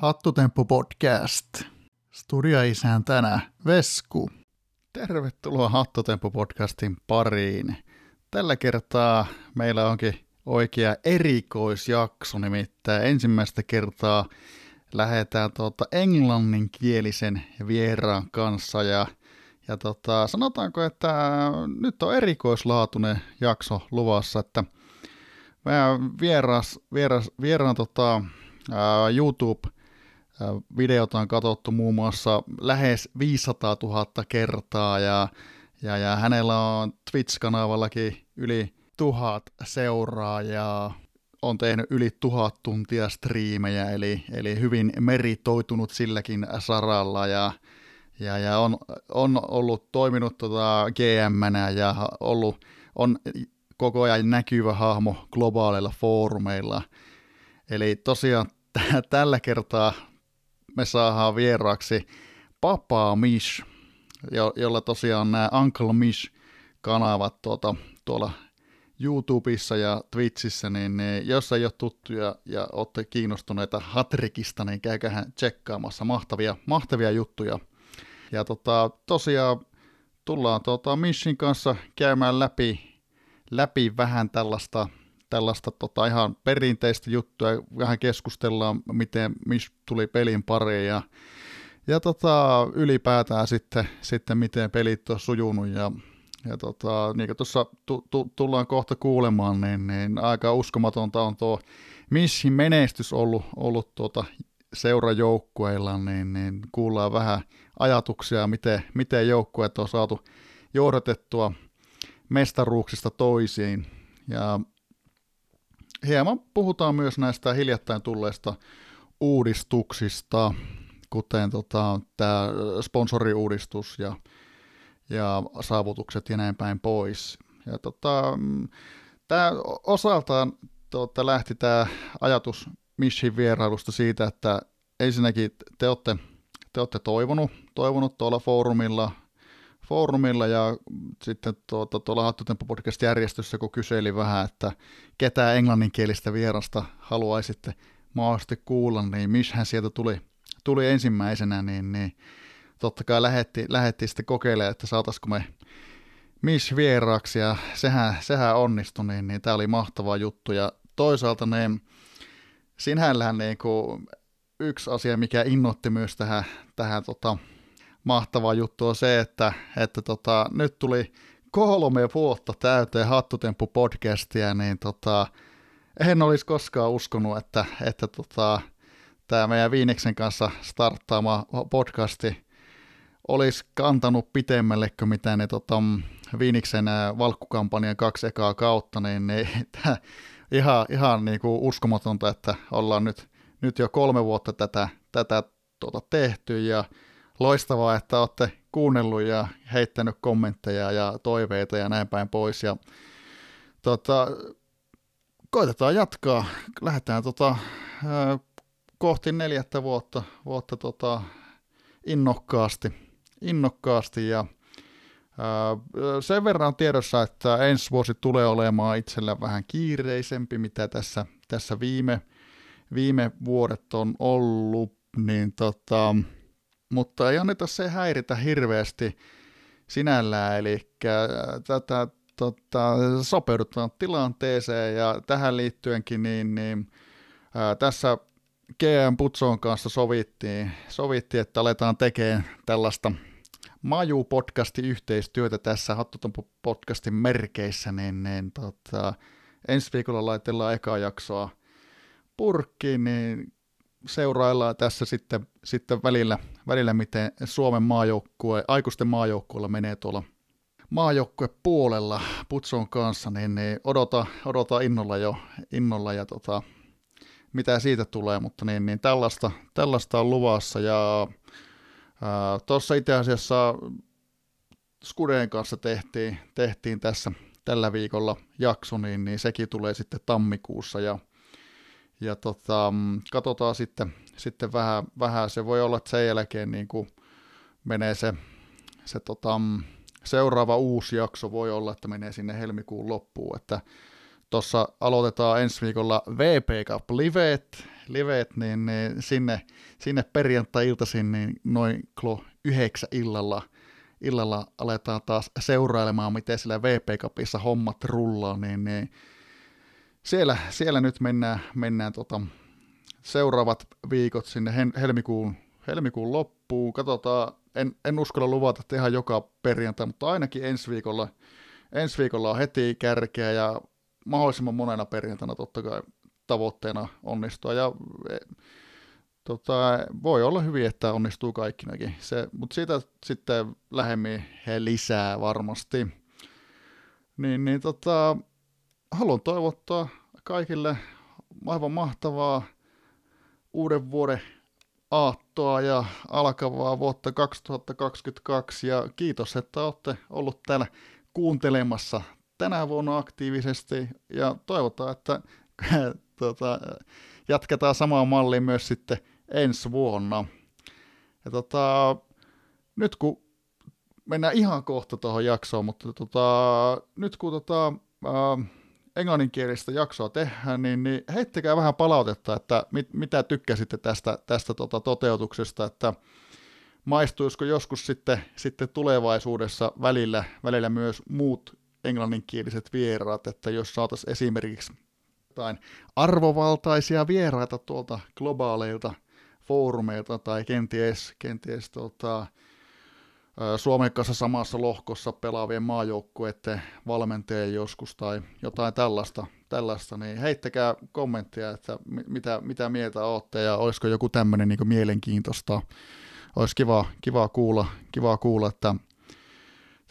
Hattutemppu podcast. Studioisäntänä Vesku. Tervetuloa Hattutemppu podcastin pariin. Tällä kertaa meillä onkin oikea erikoisjakso, nimittäin ensimmäistä kertaa lähdetään tuota englanninkielisen vieraan kanssa ja, ja tota, sanotaanko, että nyt on erikoislaatuinen jakso luvassa, että vieras, vieras, vieraan tota, YouTube videota on katsottu muun muassa lähes 500 000 kertaa ja, ja, ja hänellä on Twitch-kanavallakin yli tuhat seuraajaa, on tehnyt yli tuhat tuntia striimejä, eli, eli hyvin meritoitunut silläkin saralla ja, ja, ja on, on ollut toiminut tota gm ja ollut, on koko ajan näkyvä hahmo globaaleilla foorumeilla. Eli tosiaan t- tällä kertaa me saadaan vieraaksi Papa Mish, jo- jolla tosiaan nämä Uncle Mish-kanavat tuota, tuolla YouTubessa ja Twitchissä, niin, niin jos ei ole tuttuja ja olette kiinnostuneita Hatrikista, niin käykähän tsekkaamassa mahtavia, mahtavia juttuja. Ja tota, tosiaan tullaan tota Mishin kanssa käymään läpi, läpi vähän tällaista, tällaista tota ihan perinteistä juttua, vähän keskustellaan, miten Mish tuli pelin pariin ja, ja tota, ylipäätään sitten, sitten miten pelit on sujunut ja ja tota, niin kuin tuossa tu, tu, tullaan kohta kuulemaan, niin, niin aika uskomatonta on tuo Missin menestys ollut, ollut tuota seurajoukkueilla, niin, niin kuullaan vähän ajatuksia, miten, miten joukkueet on saatu johdatettua mestaruuksista toisiin. Ja hieman puhutaan myös näistä hiljattain tulleista uudistuksista, kuten tota, tämä sponsoriuudistus ja ja saavutukset ja näin päin pois. Ja tota, tämä osaltaan tota, lähti tämä ajatus Mishin vierailusta siitä, että ensinnäkin te olette, te olette toivonut, toivonut tuolla foorumilla, foorumilla ja sitten tuota, tuolla Hattutemppu podcast järjestössä, kun kyseli vähän, että ketä englanninkielistä vierasta haluaisitte mahdollisesti kuulla, niin Mishhän sieltä tuli, tuli ensimmäisenä, niin, niin totta kai lähetti, lähetti sitten kokeilemaan, että saataisiko me Miss vieraaksi, ja sehän, sehän onnistui, niin, niin tämä oli mahtava juttu, ja toisaalta ne, sinällähän niin kuin, yksi asia, mikä innoitti myös tähän, tähän tota, mahtavaa juttu on se, että, että tota, nyt tuli kolme vuotta täyteen Hattutemppu podcastia, niin tota, en olisi koskaan uskonut, että, että tota, tämä meidän Viiniksen kanssa starttaama podcasti olisi kantanut pitemmälle kuin mitä ne tota, Viiniksen valkkukampanjan kaksi ekaa kautta, niin ne, tää, ihan, ihan niin kuin uskomatonta, että ollaan nyt, nyt jo kolme vuotta tätä, tätä tuota, tehty ja loistavaa, että olette kuunnellut ja heittänyt kommentteja ja toiveita ja näin päin pois. Ja, tota, koitetaan jatkaa. Lähdetään tota, kohti neljättä vuotta, vuotta tota, innokkaasti innokkaasti ja sen verran tiedossa, että ensi vuosi tulee olemaan itsellä vähän kiireisempi, mitä tässä, tässä viime, viime vuodet on ollut, niin tota, mutta ei anneta se häiritä hirveästi sinällään, eli tätä tota, sopeudutaan tilanteeseen ja tähän liittyenkin niin, niin ää, tässä GM Putson kanssa sovittiin, sovittiin, että aletaan tekemään tällaista – Maju-podcasti yhteistyötä tässä Hattutompu podcastin merkeissä, niin, niin tota, ensi viikolla laitellaan eka jaksoa purkkiin, niin seuraillaan tässä sitten, sitten välillä, välillä, miten Suomen maajoukkue, aikuisten maajoukkueella menee tuolla maajoukkue puolella Putson kanssa, niin, niin odota, odota innolla jo, innolla ja tota, mitä siitä tulee, mutta niin, niin tällaista, tällaista on luvassa ja Tuossa itse asiassa Skudeen kanssa tehtiin, tehtiin tässä tällä viikolla jakso, niin, niin sekin tulee sitten tammikuussa ja, ja tota, katsotaan sitten, sitten vähän, vähän, se voi olla, että sen jälkeen niin kuin menee se, se tota, seuraava uusi jakso, voi olla, että menee sinne helmikuun loppuun, että tuossa aloitetaan ensi viikolla VP Cup Livet, liveet niin, niin sinne, sinne perjantai-iltaisin niin noin klo yhdeksän illalla, illalla aletaan taas seurailemaan, miten siellä VP Cupissa hommat rullaa, niin, niin siellä, siellä nyt mennään, mennään tota, seuraavat viikot sinne helmikuun, helmikuun loppuun. Katsotaan, en, en uskalla luvata tehdä joka perjantai, mutta ainakin ensi viikolla, ensi viikolla on heti kärkeä ja mahdollisimman monena perjantaina totta kai tavoitteena onnistua. Ja e, tota, voi olla hyvin, että onnistuu kaikkinakin. Se, mutta siitä sitten lähemmin he lisää varmasti. Niin, niin tota, haluan toivottaa kaikille aivan mahtavaa uuden vuoden aattoa ja alkavaa vuotta 2022 ja kiitos, että olette ollut täällä kuuntelemassa tänä vuonna aktiivisesti ja toivotaan, että tota, jatketaan samaa mallia myös sitten ensi vuonna. Ja tota, nyt kun mennään ihan kohta tuohon jaksoon, mutta tota, nyt kun tota, ää, englanninkielistä jaksoa tehdään, niin, niin heittäkää vähän palautetta, että mit, mitä tykkäsitte tästä, tästä tota toteutuksesta, että maistuisiko joskus sitten, sitten tulevaisuudessa välillä, välillä myös muut englanninkieliset vieraat, että jos saataisiin esimerkiksi jotain arvovaltaisia vieraita tuolta globaaleilta foorumeilta tai kenties, kenties tota, Suomen kanssa samassa lohkossa pelaavien maajoukkueiden valmentajien joskus tai jotain tällaista, tällaista niin heittäkää kommenttia, että mitä, mitä mieltä olette ja olisiko joku tämmöinen niin mielenkiintoista. Olisi kiva, kiva, kuulla, kiva kuulla, että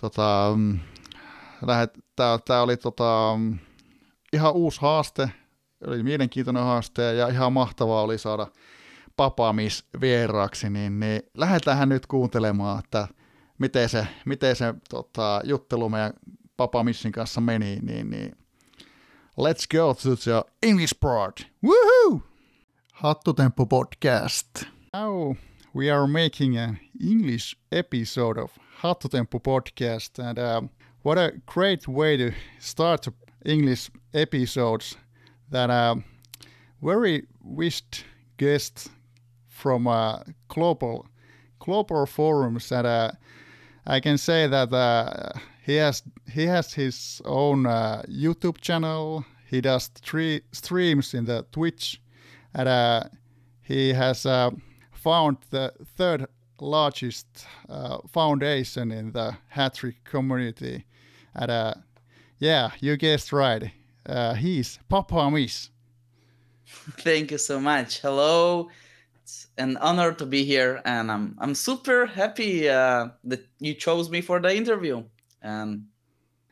tota, mm, tämä oli tota, mm, ihan uusi haaste, oli mielenkiintoinen haaste ja ihan mahtavaa oli saada papaamis vieraaksi, niin, niin lähdetään nyt kuuntelemaan, että miten se, miten se tota, juttelu meidän Papa Missin kanssa meni, niin, niin let's go to the English part. Woohoo! Hattutemppu podcast. Now we are making an English episode of Hattutemppu podcast and uh, what a great way to start English episodes that a uh, very wished guest from uh, global global forums that uh, I can say that uh, he has he has his own uh, YouTube channel. He does three streams in the Twitch, and uh, he has uh, found the third largest uh, foundation in the Hattrick community. And uh, yeah, you guessed right. he's Papa Mish. Thank you so much. Hello it's an honor to be here, and I'm I'm super happy uh, that you chose me for the interview. And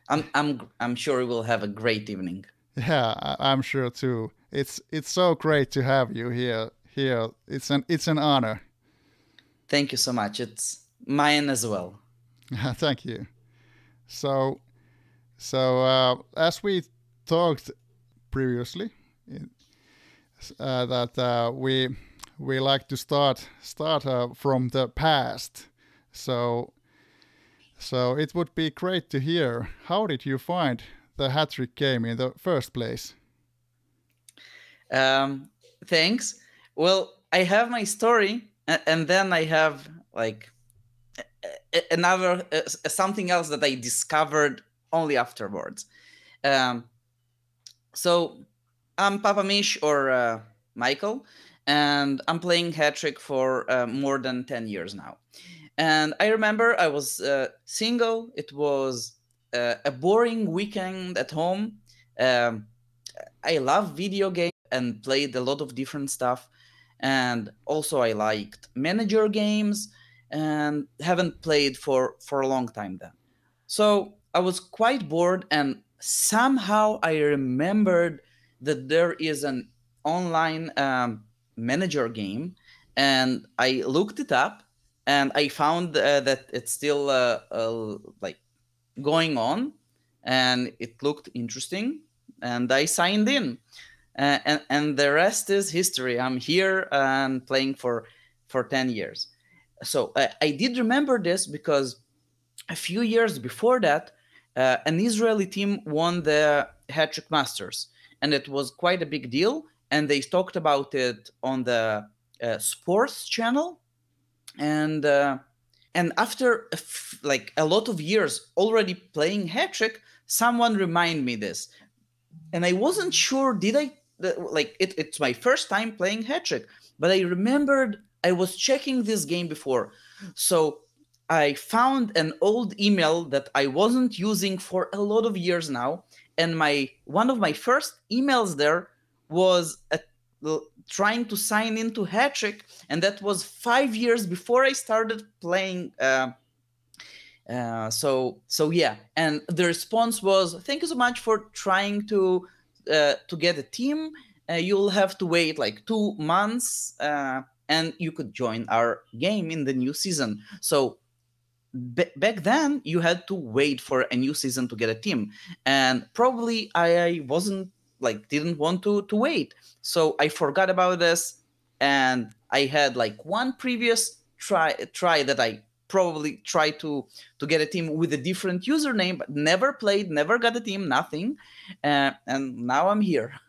I'm I'm I'm sure we'll have a great evening. Yeah, I'm sure too. It's it's so great to have you here. Here, it's an it's an honor. Thank you so much. It's mine as well. Thank you. So, so uh, as we talked previously, uh, that uh, we we like to start start uh, from the past. So so it would be great to hear how did you find the Hattrick game in the first place? Um, thanks. Well, I have my story, and then I have like another uh, something else that I discovered only afterwards. Um, so I'm Papa Mish or uh, Michael, and I'm playing Hattrick for uh, more than 10 years now. And I remember I was uh, single. It was uh, a boring weekend at home. Um, I love video games and played a lot of different stuff. And also I liked manager games and haven't played for for a long time then. So I was quite bored and somehow I remembered that there is an online um, manager game, and I looked it up, and I found uh, that it's still uh, uh, like going on, and it looked interesting, and I signed in, uh, and and the rest is history. I'm here and playing for for ten years. So I did remember this because a few years before that, uh, an Israeli team won the Hattrick Masters, and it was quite a big deal and they talked about it on the uh, sports channel, and uh, and after a f- like a lot of years already playing Hattrick, someone remind me this, and I wasn't sure did I like it, it's my first time playing Hattrick, but I remembered I was checking this game before, so I found an old email that I wasn't using for a lot of years now, and my one of my first emails there was a, trying to sign into Hattrick, and that was five years before I started playing. Uh, uh, so so yeah, and the response was, "Thank you so much for trying to uh, to get a team. Uh, you'll have to wait like two months." Uh, and you could join our game in the new season. So back then you had to wait for a new season to get a team and probably i wasn't like didn't want to to wait. So i forgot about this and i had like one previous try try that i probably tried to to get a team with a different username but never played never got a team nothing uh, and now i'm here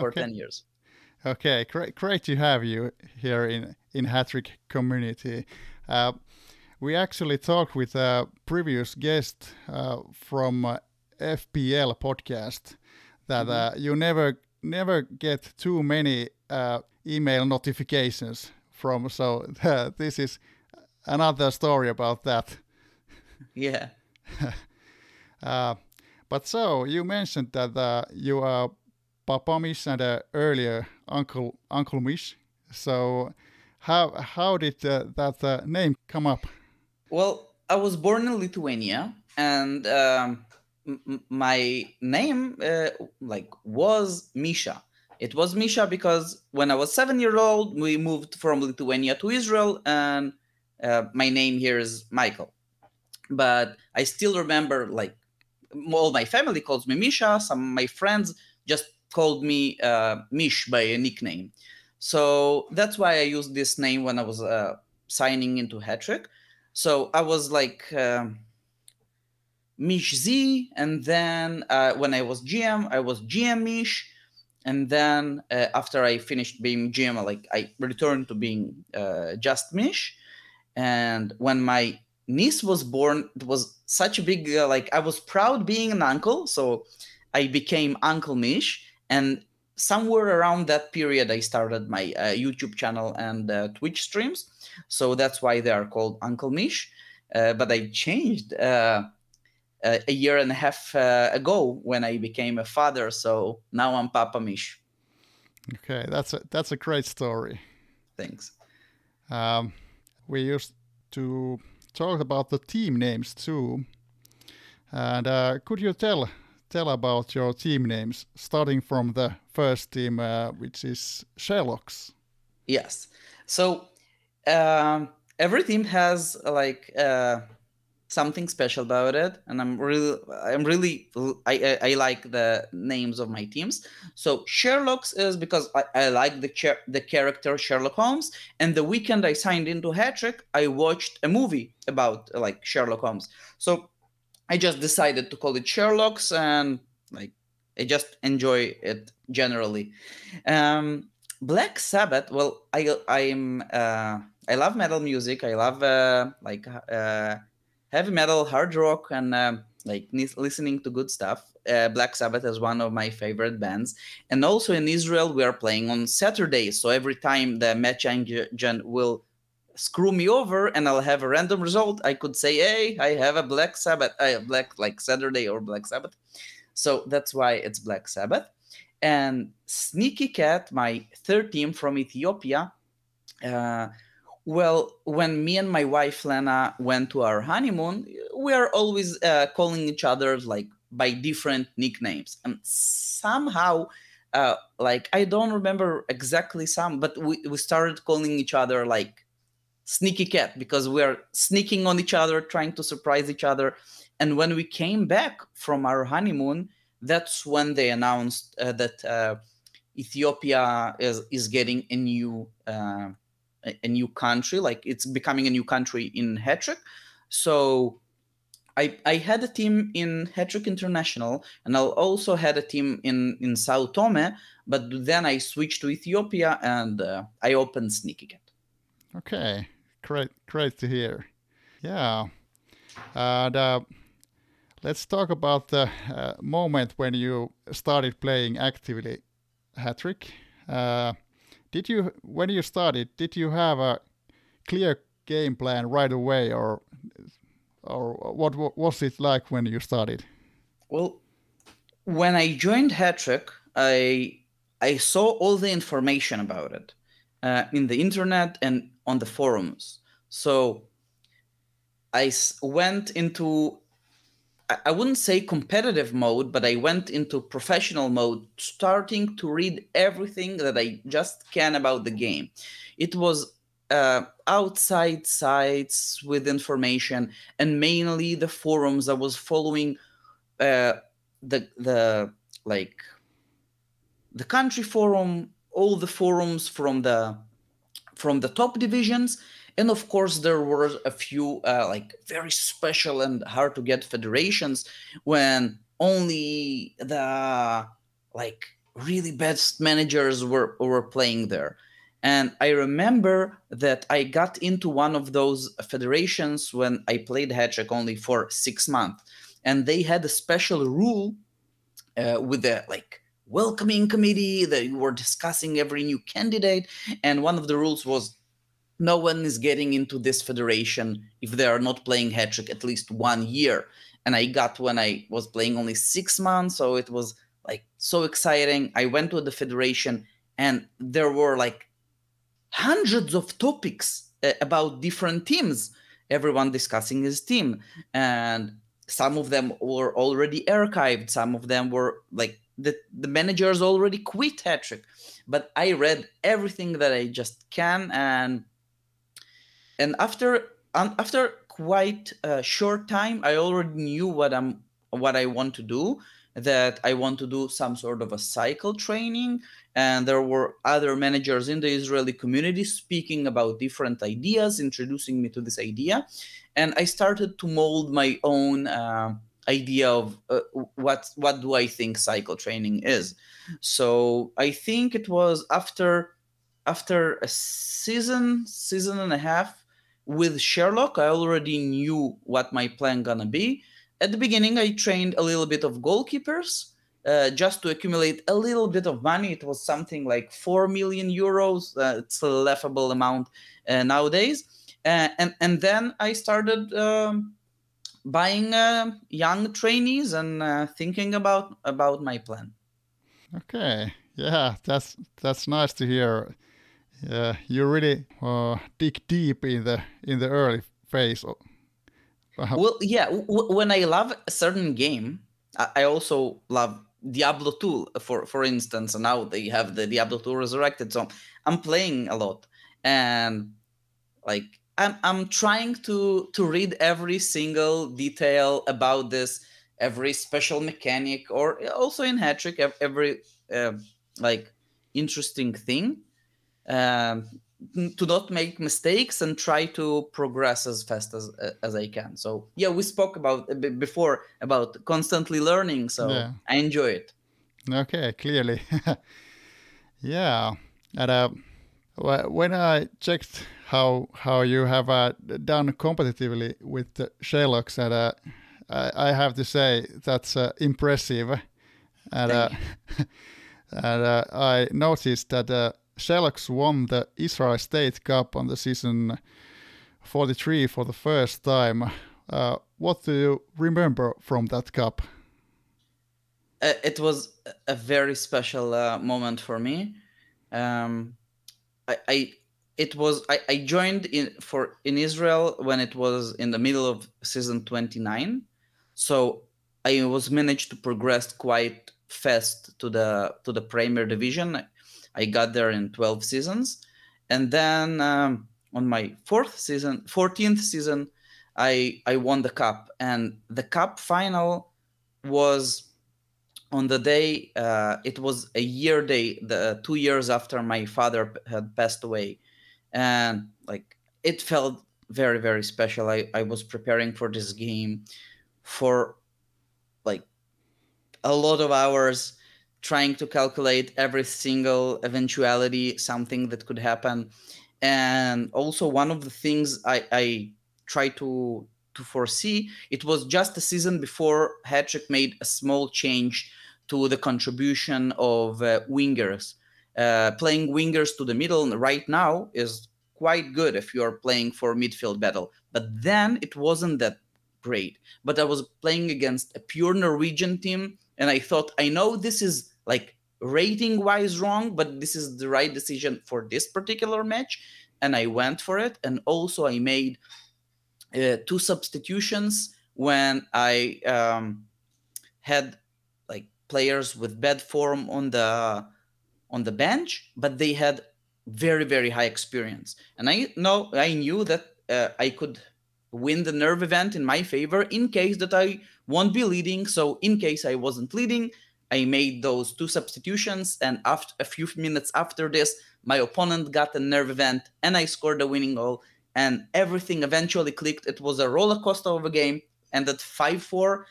for okay. 10 years. Okay great great to have you here in in hattrick community. Uh, we actually talked with a previous guest uh, from uh, FPL podcast that mm-hmm. uh, you never never get too many uh, email notifications from. So this is another story about that. Yeah. Uh, but so you mentioned that uh, you are Papa Mish and earlier Uncle Uncle Mish. So how how did that name come up? Well, I was born in Lithuania, and um, my name uh, like was Misha. It was Misha because when I was seven year old, we moved from Lithuania to Israel, and uh, my name here is Michael. But I still remember like all my family calls me Misha. Some of my friends just called me uh, Mish by a nickname. So that's why I used this name when I was uh, signing into Hattrick. So I was like um, Mish Z, and then uh, when I was GM, I was GM Mish, and then uh, after I finished being GM, like I returned to being uh, just Mish. And when my niece was born, it was such a big uh, like I was proud being an uncle, so I became Uncle Mish, and somewhere around that period, I started my uh, YouTube channel and uh, Twitch streams. So that's why they are called Uncle Mish. But I changed uh, a year and a half uh, ago when I became a father. So now I'm Papa Mish. Okay, that's a that's a great story. Thanks. Um, we used to talk about the team names too. And uh, could you tell tell about your team names, starting from the first team, uh, which is Sherlock's? Yes. So um, every team has like uh, something special about it, and I'm really, I'm really, I, I, I, like the names of my teams. So Sherlock's is because I, I like the cha- the character Sherlock Holmes, and the weekend I signed into Hattrick, I watched a movie about like Sherlock Holmes. So I just decided to call it Sherlock's, and like I just enjoy it generally. Um, Black Sabbath. Well, I I'm uh, I love metal music. I love uh, like uh, heavy metal, hard rock, and um, like listening to good stuff. Uh, Black Sabbath is one of my favorite bands, and also in Israel we are playing on Saturdays. So every time the match engine will screw me over and I'll have a random result, I could say, hey, I have a Black Sabbath, uh, Black like Saturday or Black Sabbath. So that's why it's Black Sabbath. And Sneaky Cat, my third team from Ethiopia, uh, well, when me and my wife Lena went to our honeymoon, we are always uh, calling each other like by different nicknames, and somehow, uh, like I don't remember exactly some, but we we started calling each other like sneaky cat because we're sneaking on each other trying to surprise each other. And when we came back from our honeymoon that's when they announced uh, that uh, ethiopia is, is getting a new uh, a new country like it's becoming a new country in Hattrick. so I, I had a team in Hattrick International, and I also had a team in in Sao Tome. But then I switched to Ethiopia, and uh, I opened Sneaky Cat. Okay, great, great to hear. Yeah, and uh, let's talk about the uh, moment when you started playing actively Hattrick. Did you, when you started, did you have a clear game plan right away, or or what, what was it like when you started? Well, when I joined Hattrick, I I saw all the information about it uh, in the internet and on the forums. So I went into I wouldn't say competitive mode, but I went into professional mode, starting to read everything that I just can about the game. It was uh, outside sites with information, and mainly the forums. I was following uh, the the like the country forum, all the forums from the from the top divisions and of course there were a few uh, like very special and hard to get federations when only the like really best managers were were playing there. And i remember that i got into one of those federations when i played Hattrick only for six months. And they had a special rule uh, with the like welcoming committee. That were discussing every new candidate. And one of the rules was no one is getting into this federation if they are not playing Hattrick at least one year. And I got when I was playing only six months, so it was like so exciting. I went to the federation, and there were like hundreds of topics uh, about different teams. Everyone discussing his team, and some of them were already archived. Some of them were like the the managers already quit Hattrick. But I read everything that I just can, and and after um, after quite a short time i already knew what i'm what i want to do that i want to do some sort of a cycle training. And there were other managers in the israeli community speaking about different ideas introducing me to this idea. And i started to mold my own uh, idea of uh, what what do i think cycle training is. So i think it was after after a season season and a half with Sherlock, I already knew what my plan gonna be. At the beginning, I trained a little bit of goalkeepers uh, just to accumulate a little bit of money. It was something like four million euros. Uh, it's a laughable amount uh, nowadays. Uh, and and then I started um, buying uh, young trainees and uh, thinking about about my plan. Okay, yeah, that's that's nice to hear yeah, you really uh, dig deep in the in the early phase. Well, yeah. W- when I love a certain game, I, I also love Diablo 2, for for instance. And now they have the Diablo 2 Resurrected, so I'm playing a lot, and like I'm I'm trying to to read every single detail about this, every special mechanic, or also in Hattrick, every uh, like interesting thing um, to not make mistakes and try to progress as fast as as I can. So yeah, we spoke about a bit before about constantly learning. So yeah. I enjoy it. Okay, clearly, yeah. And uh, when I checked how how you have uh, done competitively with the Sherlocks, and uh, I, I, have to say that's uh, impressive. And, uh, and uh, I noticed that Sherlocks won the Israel State Cup on the season 43 for the first time. Uh, what do you remember from that cup? Uh, it was a very special uh, moment for me. Um, I, I, it was I, I joined in for in Israel when it was in the middle of season 29, so I was managed to progress quite fast to the to the Premier Division. I got there in 12 seasons. And then um, on my fourth season, 14th season, I, I won the cup. And the cup final was on the day, uh, it was a year day, the two years after my father had passed away. And like it felt very, very special. I, I was preparing for this game for like a lot of hours trying to calculate every single eventuality, something that could happen. And also one of the things I, I try to to foresee, it was just a season before Hattrick made a small change to the contribution of uh, wingers. Uh, playing wingers to the middle right now is quite good if you are playing for midfield battle. But then it wasn't that great. But I was playing against a pure Norwegian team, and I thought, I know this is like rating wise wrong, but this is the right decision for this particular match. And I went for it. And also, I made uh, two substitutions when I um, had like players with bad form on the on the bench, but they had very very high experience, and I know I knew that uh, I could win the nerve event in my favor in case that I won't be leading. So in case I wasn't leading, I made those two substitutions, and after a few minutes after this, my opponent got a nerve event, and I scored the winning goal and everything eventually clicked. It was a roller coaster of a game, ended five four.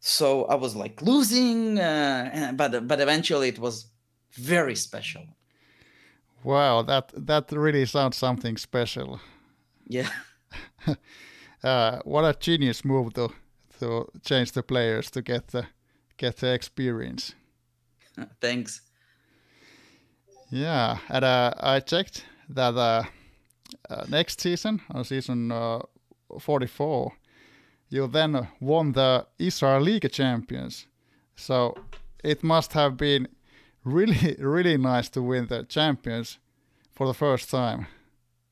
So I was like losing, uh, but but eventually it was very special. Wow, that that really sounds something special. Yeah. uh, what a genius move to to change the players to get the get the experience. Thanks. Yeah, and uh, I checked that uh, uh, next season, on season uh, 44, you then won the Israel League Champions. So it must have been really, really nice to win the champions for the first time.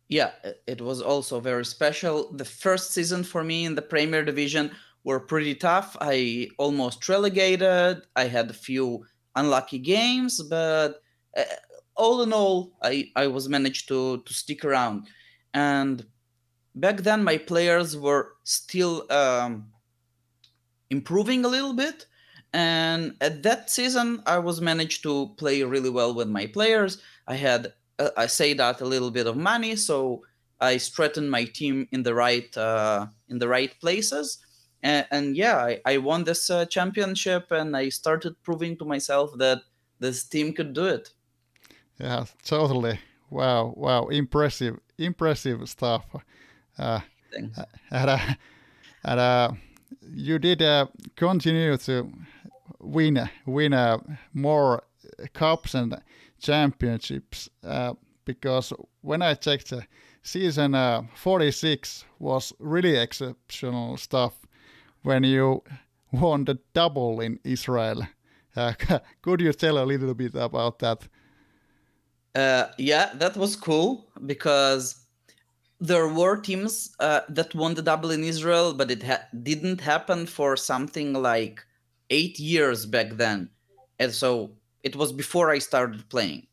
Yeah, it was also very special. The first season for me in the Premier Division were pretty tough. I almost relegated. I had a few unlucky games, but uh, all in all, I, I was managed to to stick around. And back then, my players were still um, improving a little bit. And at that season, I was managed to play really well with my players. I had, uh, I say that a little bit of money, so I strengthened my team in the right uh, in the right places. And, and yeah, I, I, won this uh, championship, and I started proving to myself that this team could do it. Yeah, totally. Wow, wow, impressive, impressive stuff. Uh. And, uh, and uh, you did uh, continue to win win uh, more cups and championships uh, because when I checked, uh, season uh, 46 was really exceptional stuff when you won the double in Israel. Uh, could you tell a little bit about that? Uh, yeah, that was cool because there were teams uh, that won the double in Israel, but it ha- didn't happen for something like eight years back then. And so it was before I started playing.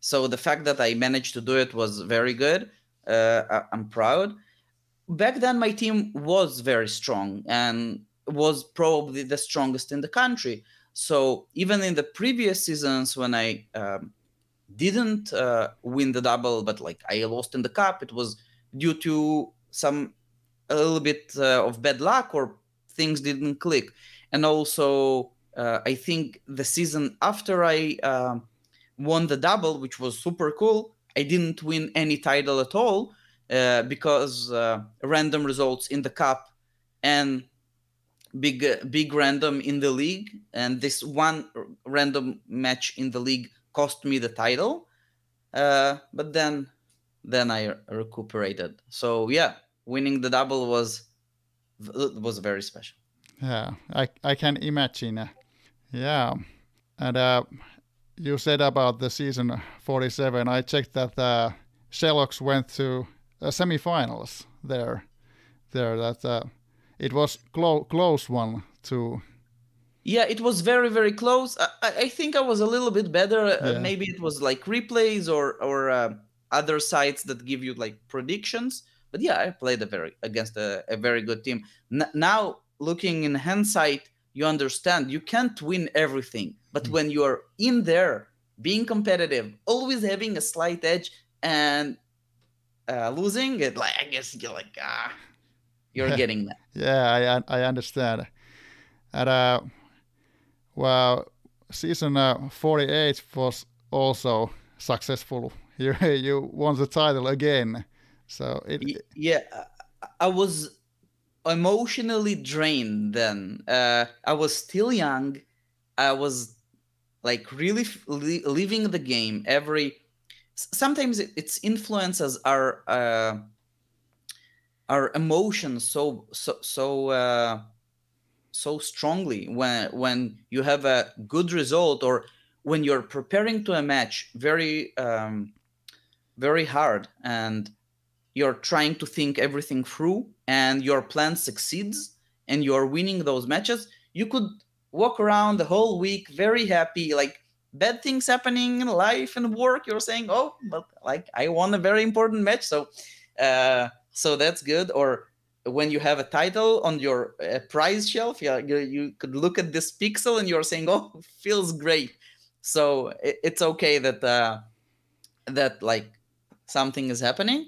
So the fact that I managed to do it was very good. Uh, I- I'm proud. Back then, my team was very strong and was probably the strongest in the country. So even in the previous seasons, when I um, didn't uh, win the double, but like I lost in the cup, it was due to some a little bit uh, of bad luck or things didn't click. And also, uh, I think the season after I um, won the double, which was super cool, I didn't win any title at all uh, because uh, random results in the cup and big big random in the league. And this one random match in the league cost me the title. Uh, but then then i recuperated. So yeah winning the double was was very special. Yeah i i can imagine. Uh, yeah and uh, you said about the season 47 i checked that uh, Sherlocks went to uh, semifinals there there that uh, it was clo- close one to yeah it was very very close i, I think i was a little bit better uh, yeah. uh, maybe it was like replays or or uh, other sites that give you like predictions but yeah i played a very against a, a very good team N- now looking in hindsight you understand you can't win everything but mm. when you are in there being competitive always having a slight edge and uh, losing it like i guess you're like ah you're getting that. Yeah, I I understand. And uh, well, season uh, 48 was also successful. You you won the title again. So it, yeah, I was emotionally drained then. Uh, I was still young. I was like really li- living the game every sometimes its influences are uh, our emotions so so so uh, so strongly when when you have a good result or when you're preparing to a match very um, very hard and you're trying to think everything through and your plan succeeds and you're winning those matches you could walk around the whole week very happy like bad things happening in life and work you're saying oh but like i won a very important match so uh so that's good. Or when you have a title on your uh, prize shelf yeah you, you could look at this pixel and you're saying oh feels great. So it, it's okay that uh that like something is happening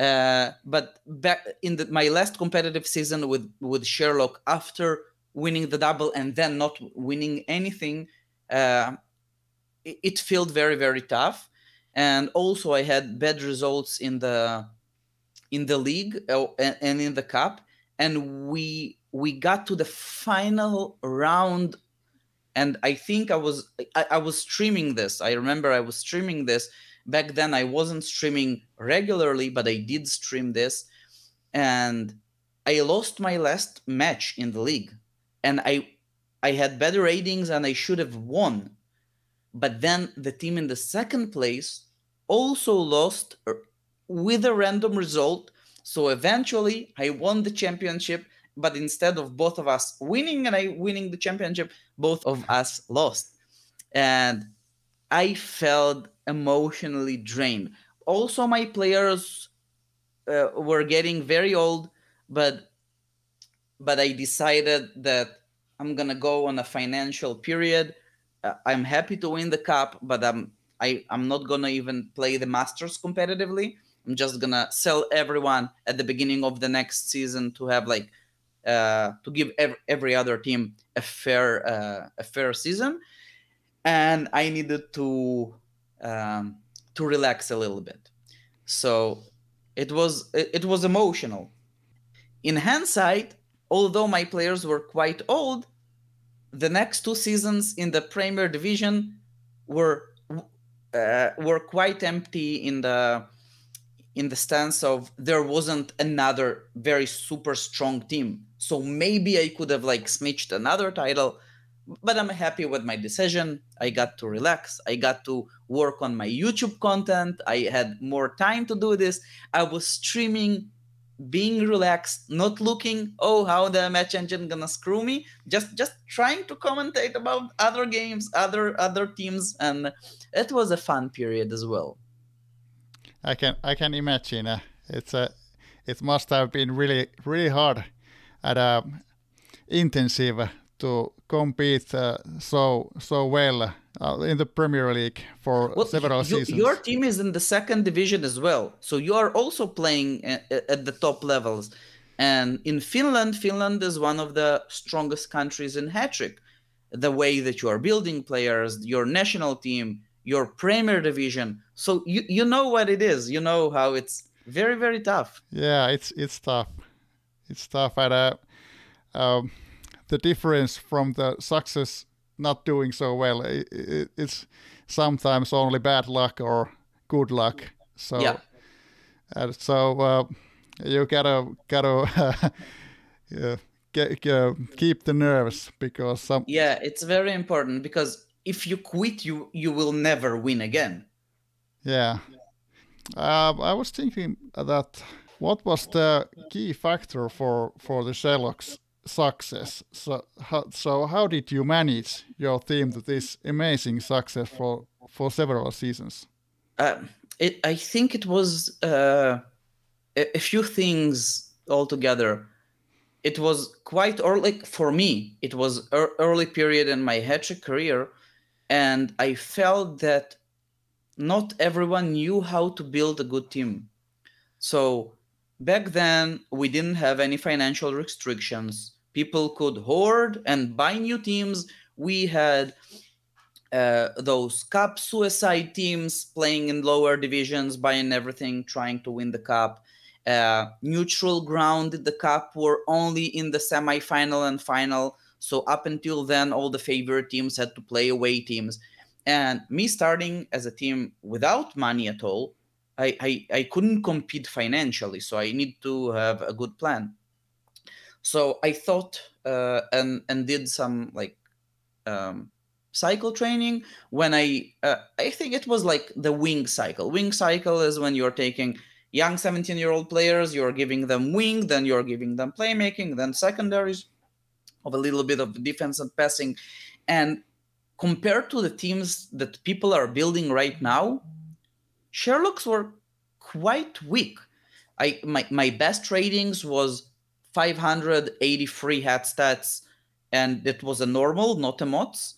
uh but back in the, my last competitive season with with sherlock after winning the double and then not winning anything uh it, it felt very very tough. And also i had bad results in the in the league uh, and in the cup. And we we got to the final round and i think i was I, I, was streaming this. I remember i was streaming this. Back then i wasn't streaming regularly but i did stream this. And i lost my last match in the league. And i i had better ratings and i should have won but then the team in the second place also lost uh, with a random result. So eventually I won the championship, but instead of both of us winning and I winning the championship, both of us lost. And I felt emotionally drained. Also, my players uh, were getting very old, but but I decided that I'm gonna go on a financial period. Uh, I'm happy to win the cup, but I'm I, I'm not gonna even play the Masters competitively. I'm just gonna sell everyone at the beginning of the next season to have like uh, to give every, every other team a fair uh, a fair season, and I needed to um, to relax a little bit. So it was it, it was emotional. In hindsight, although my players were quite old, the next two seasons in the Premier Division were uh, were quite empty in the in the stance of there wasn't another very super strong team. So maybe I could have like snitched another title, but I'm happy with my decision. I got to relax. I got to work on my YouTube content. I had more time to do this. I was streaming, being relaxed, not looking, oh, how the match engine gonna screw me. Just just trying to commentate about other games, other other teams, and it was a fun period as well. I can I can imagine. Uh, it's a it must have been really really hard and uh, intensive to compete uh, so so well uh, in the Premier League for well, several you, seasons. Your team is in the second division as well, so you are also playing at, at the top levels. And in Finland, Finland is one of the strongest countries in Hattrick. The way that you are building players, your national team, your Premier Division. So you you know what it is. You know how it's very very tough. Yeah, it's it's tough. It's tough, and uh, um, the difference from the success not doing so well, it, it, it's sometimes only bad luck or good luck. So, yeah. and so uh, you gotta gotta yeah, get, get, keep the nerves because some. Yeah, it's very important because if you quit, you you will never win again. Yeah, uh, I was thinking that what was the key factor for for the Sherlock's success? So how, so how did you manage your team to this amazing success for for several seasons? Uh, it, I think it was uh, a, a few things altogether it was quite early for me it was early period in my Hattrick career and I felt that not everyone knew how to build a good team. So back then we didn't have any financial restrictions. People could hoard and buy new teams. We had uh, those cup suicide teams playing in lower divisions, buying everything, trying to win the cup. Uh, neutral ground the cup were only in the semi-final and final. So up until then, all the favorite teams had to play away teams. And me starting as a team without money at all, I, I, I couldn't compete financially. So I need to have a good plan. So I thought uh, and and did some like um, cycle training when I uh, I think it was like the wing cycle. Wing cycle is when you're taking young 17 year old players, you're giving them wing, then you're giving them playmaking, then secondaries of a little bit of defense and passing. And compared to the teams that people are building right now, Sherlocks were quite weak. I my, my best ratings was 583 HatStats, and it was a normal, not a MOTS.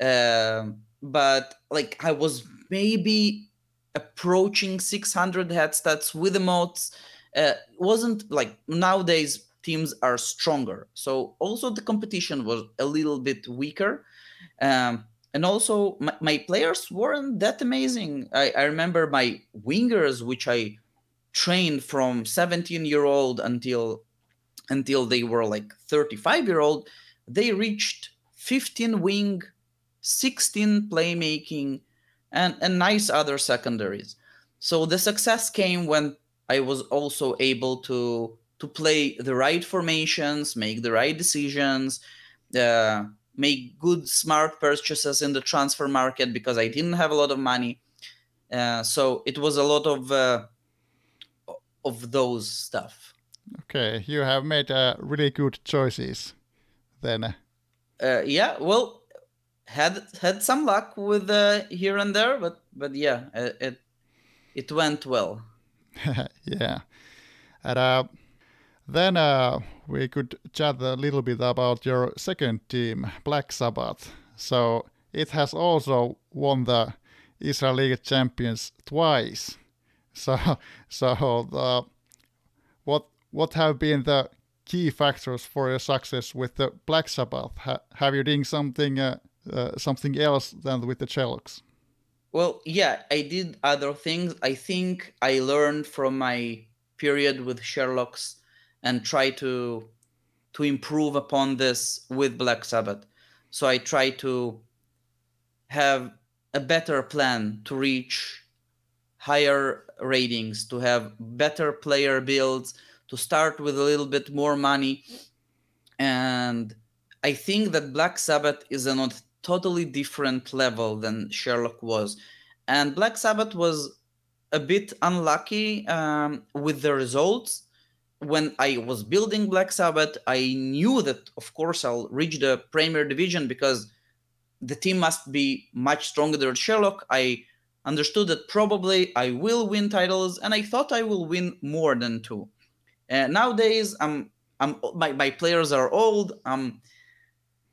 Um, but like I was maybe approaching 600 HatStats with emotes. Uh, wasn't like nowadays teams are stronger, so also the competition was a little bit weaker. Um, and also my, my, players weren't that amazing. I, I remember my wingers, which I trained from 17 year old until until they were like 35 year old, they reached 15 wing 16 playmaking, and, and nice other secondaries. So the success came when I was also able to to play the right formations, make the right decisions, uh, make good smart purchases in the transfer market because I didn't have a lot of money. Uh, so it was a lot of uh, of those stuff. Okay, you have made uh, really good choices then. Uh, yeah, well, had had some luck with uh, here and there, but but yeah, it it, it went well. yeah, and uh, then uh, we could chat a little bit about your second team, Black Sabbath. So it has also won the Israel League Champions twice. So so the what what have been the key factors for your success with the Black Sabbath? Ha, have you done something uh, uh, something else than with the Sherlocks? Well, yeah, I did other things. I think I learned from my period with Sherlocks and try to to improve upon this with Black Sabbath. So I try to have a better plan to reach higher ratings, to have better player builds, to start with a little bit more money. And I think that Black Sabbath is an totally different level than Sherlock was. And Black Sabbath was a bit unlucky um, with the results. When I was building Black Sabbath, I knew that, of course, I'll reach the Premier Division because the team must be much stronger than Sherlock. I understood that probably I will win titles, and I thought I will win more than two. Uh, nowadays, I'm, I'm my, my players are old. I'm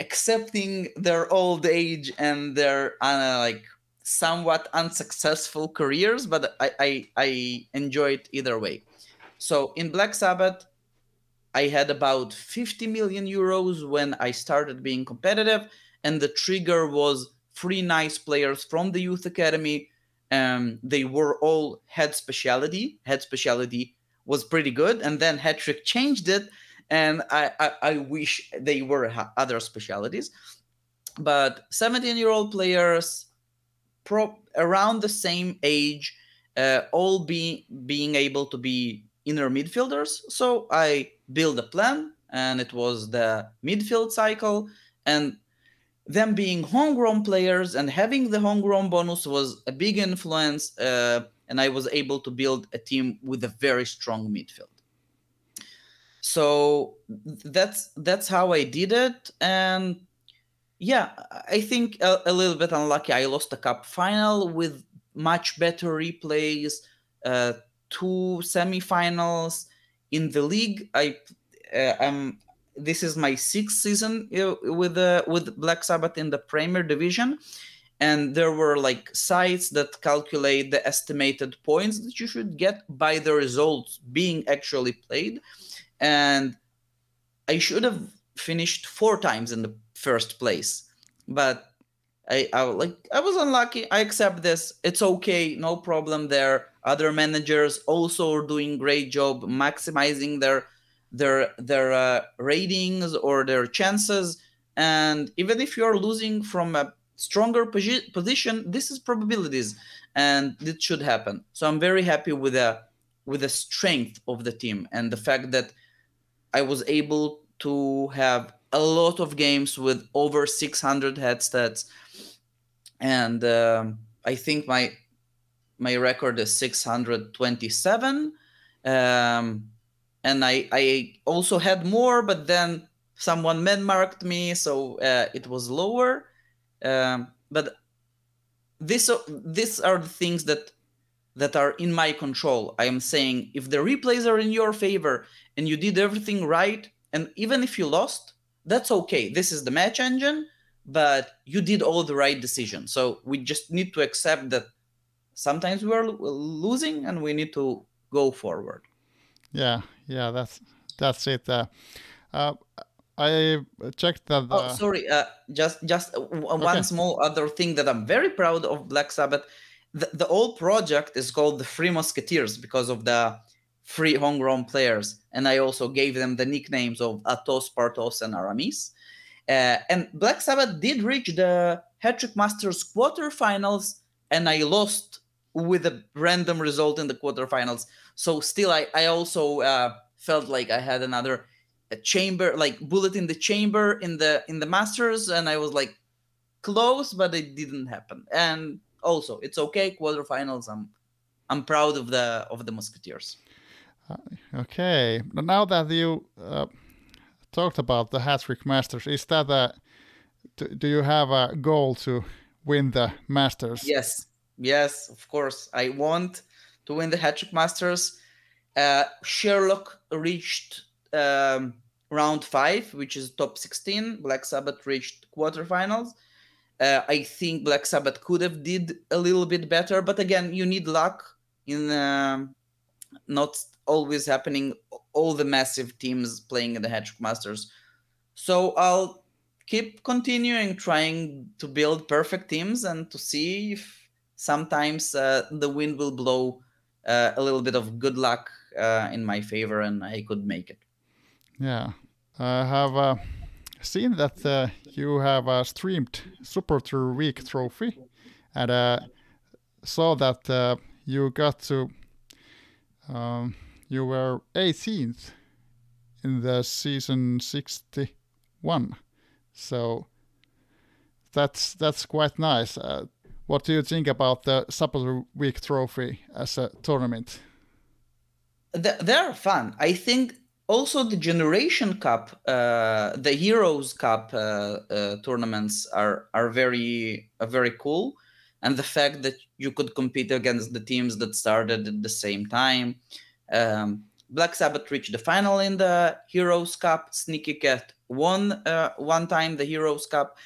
accepting their old age and their uh, like somewhat unsuccessful careers, but I, I, I enjoy it either way. So in Black Sabbath, I had about 50 million euros when I started being competitive, and the trigger was three nice players from the youth academy. Um, they were all head specialty. Head specialty was pretty good, and then Hattrick changed it and I, I, I wish they were other specialities. But 17 year old players, pro, around the same age, uh, all be being able to be inner midfielders. So I built a plan, and it was the midfield cycle, and them being homegrown players and having the homegrown bonus was a big influence. Uh, and I was able to build a team with a very strong midfield. So that's that's how i did it and yeah i think a, a, little bit unlucky i lost a cup final with much better replays uh, two semifinals in the league. I uh, am this is my sixth season uh, with uh, with black sabbath in the premier division and there were like sites that calculate the estimated points that you should get by the results being actually played. And i should have finished four times in the first place. But I, I like i was unlucky. I accept this. It's okay. No problem there. Other managers also are doing great job maximizing their their their uh, ratings or their chances. And even if you're losing from a stronger posi- position this is probabilities and it should happen so i'm very happy with the with the strength of the team and the fact that i was able to have a lot of games with over 600 HatStats and um, i think my my record is 627 um, and I I also had more, but then someone man marked me, so uh, it was lower. Um, but this these are the things that that are in my control. I am saying if the replays are in your favor and you did everything right, and even if you lost, that's okay. This is the match engine, but you did all the right decisions. So we just need to accept that sometimes we're losing and we need to go forward. Yeah, yeah, that's that's it. Uh, uh, I checked that. The... Oh, uh, sorry. Uh, just just one okay. small other thing that I'm very proud of Black Sabbath. The, the whole project is called the Free Musketeers because of the free homegrown players, and I also gave them the nicknames of Athos, Porthos, and Aramis. Uh, and Black Sabbath did reach the Hattrick Masters quarterfinals, and I lost with a random result in the quarterfinals. So still, I I also uh, felt like I had another chamber, like bullet in the chamber in the in the Masters, and I was like close, but it didn't happen. And also, it's okay. Quarterfinals. I'm I'm proud of the of the Musketeers. Uh, okay, now that you uh, talked about the Hattrick Masters, is that a do, do you have a goal to win the Masters? Yes, yes, of course. I want to win the Hattrick Masters. Uh, Sherlock reached um, round five, which is top 16. Black Sabbath reached quarterfinals. Uh, I think Black Sabbath could have did a little bit better, but again, you need luck in uh, not always happening. All the massive teams playing in the Hattrick Masters. So I'll keep continuing trying to build perfect teams and to see if sometimes uh, the wind will blow uh, a little bit of good luck uh, in my favor and I could make it. Yeah, I have uh, seen that uh, you have uh, streamed Supporter Week trophy and saw that you got to, um, you were 18th in the season 61. So that's that's quite nice. Uh, what do you think about the Supporter Week trophy as a tournament? They're fun. I think also the Generation Cup, uh, the Heroes Cup uh, uh, tournaments are are very uh, very cool, and the fact that you could compete against the teams that started at the same time. Um, Black Sabbath reached the final in the Heroes Cup. Sneaky Cat won uh, one time the Heroes Cup,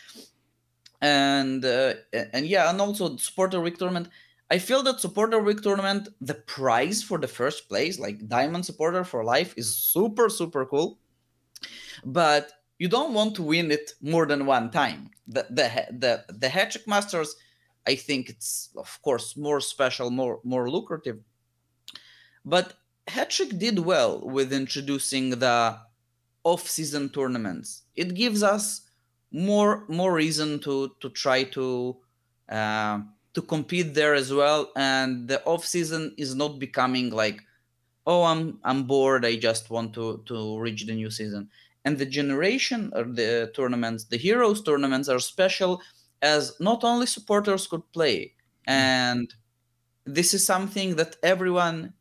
and uh, and yeah, and also the supporter week tournament. I feel that supporter week tournament, the prize for the first place, like diamond supporter for life, is super super cool, but you don't want to win it more than one time. The the the the Hattrick Masters, I think it's of course more special, more more lucrative. But Hattrick did well with introducing the off-season tournaments. It gives us more more reason to to try to uh, to compete there as well and the off season is not becoming like oh i'm i'm bored i just want to to reach the new season. And the generation of the tournaments the heroes tournaments are special as not only supporters could play. And this is something that everyone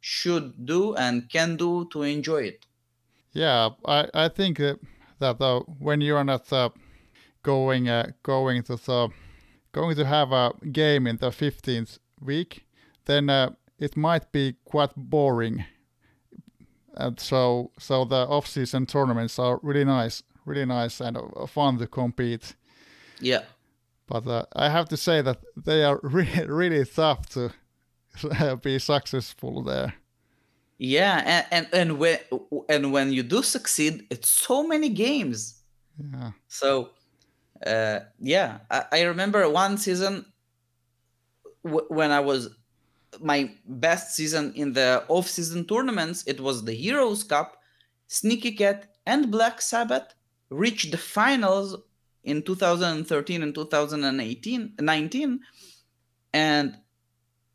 should do and can do to enjoy it. Yeah i i think that that uh, when you are not uh, going uh, going to the going to have a game in the 15th week, then uh, it might be quite boring. And so so the off-season tournaments are really nice, really nice and uh, fun to compete. Yeah. but uh, I have to say that they are re- really tough to be successful there. Yeah, and, and and when and when you do succeed, it's so many games. Yeah. So, uh, yeah, I, I remember one season w- when I was my best season in the off-season tournaments. It was the Heroes Cup. Sneaky Cat and Black Sabbath reached the finals in 2013 and 2018 19 and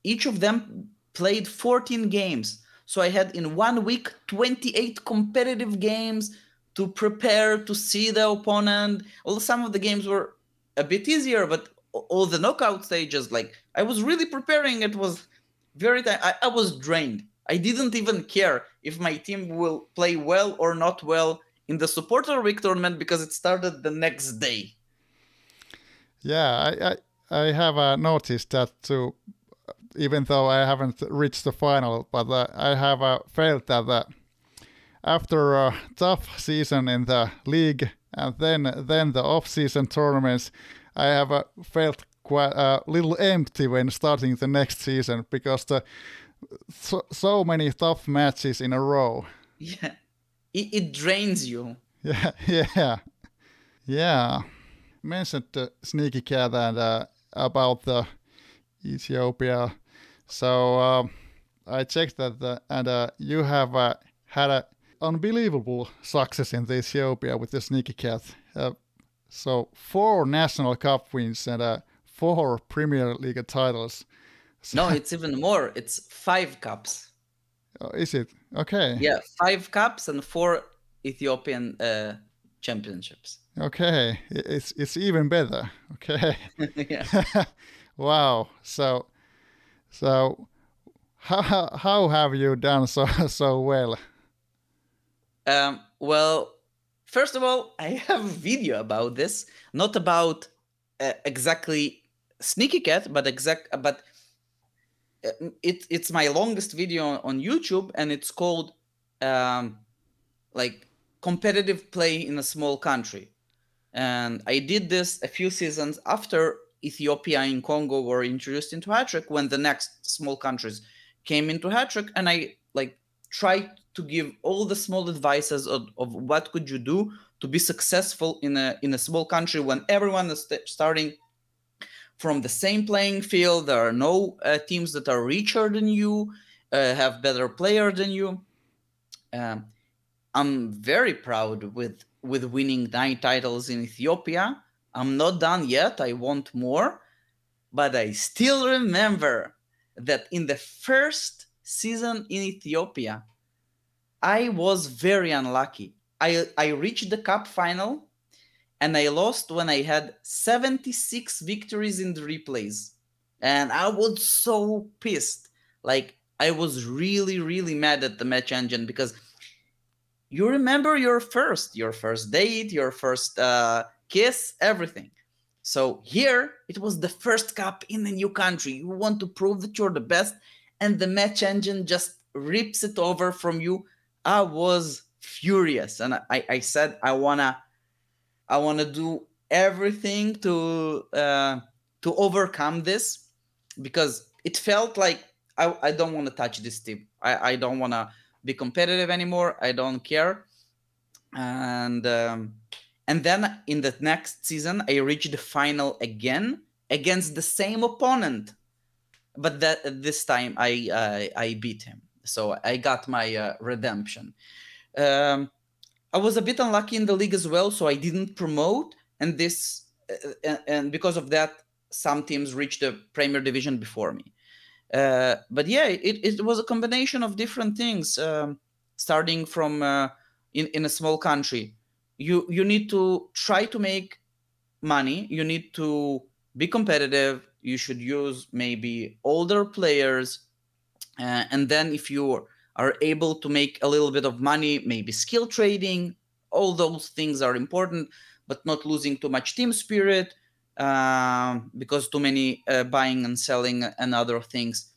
each of them played 14 games so i had in one week 28 competitive games to prepare to see the opponent although some of the games were a bit easier but all the knockout stages like i was really preparing it was very I, I was drained i didn't even care if my team will play well or not well in the supporter week tournament because it started the next day. Yeah, I I, I have uh, noticed that too. Even though I haven't reached the final, but uh, I have uh, felt that uh, after a tough season in the league and then then the off-season tournaments, I have uh, felt quite a little empty when starting the next season because the so, so many tough matches in a row. Yeah it, it drains you. Yeah, yeah, yeah. Mentioned the sneaky cat and uh, about the Ethiopia. So uh, I checked that, the, and uh, you have uh, had an unbelievable success in the Ethiopia with the sneaky cat. Uh, so four national cup wins and uh, four Premier League titles. So, no, it's even more. It's five cups. Oh, is it okay? Yeah, five cups and four Ethiopian uh, championships. Okay, it's it's even better. Okay. wow. So, so how how have you done so so well? Um. Well, first of all, I have a video about this, not about uh, exactly Sneaky Cat, but exact but uh, it, it's my longest video on YouTube and it's called um, like competitive play in a small country and i did this a few seasons after ethiopia and congo were introduced into Hattrick when the next small countries came into Hattrick and i like tried to give all the small advices of, of what could you do to be successful in a in a small country when everyone is st- starting from the same playing field. There are no uh, teams that are richer than you, uh, have better player than you. Um, I'm very proud with with winning nine titles in Ethiopia. I'm not done yet. I want more, but I still remember that in the first season in Ethiopia, I was very unlucky. I I reached the cup final and I lost when I had 76 victories in the replays. And I was so pissed. Like, I was really, really mad at the match engine because you remember your first, your first date, your first uh, kiss, everything. So here, it was the first cup in a new country. You want to prove that you're the best, and the match engine just rips it over from you. I was furious, and I, I said I wanna I want to do everything to uh, to overcome this because it felt like I, I don't want to touch this team. I, I don't want to be competitive anymore. I don't care. And um, and then in the next season, I reached the final again against the same opponent, but that this time I I, I beat him. So I got my uh, redemption. Um, I was a bit unlucky in the league as well, so I didn't promote, and this uh, and because of that, some teams reached the Premier Division before me. Uh, but yeah, it, it was a combination of different things. Um, starting from uh, in in a small country, you you need to try to make money. You need to be competitive. You should use maybe older players, uh, and then if you are able to make a little bit of money, maybe skill trading. All those things are important, but not losing too much team spirit uh, because too many uh, buying and selling and other things.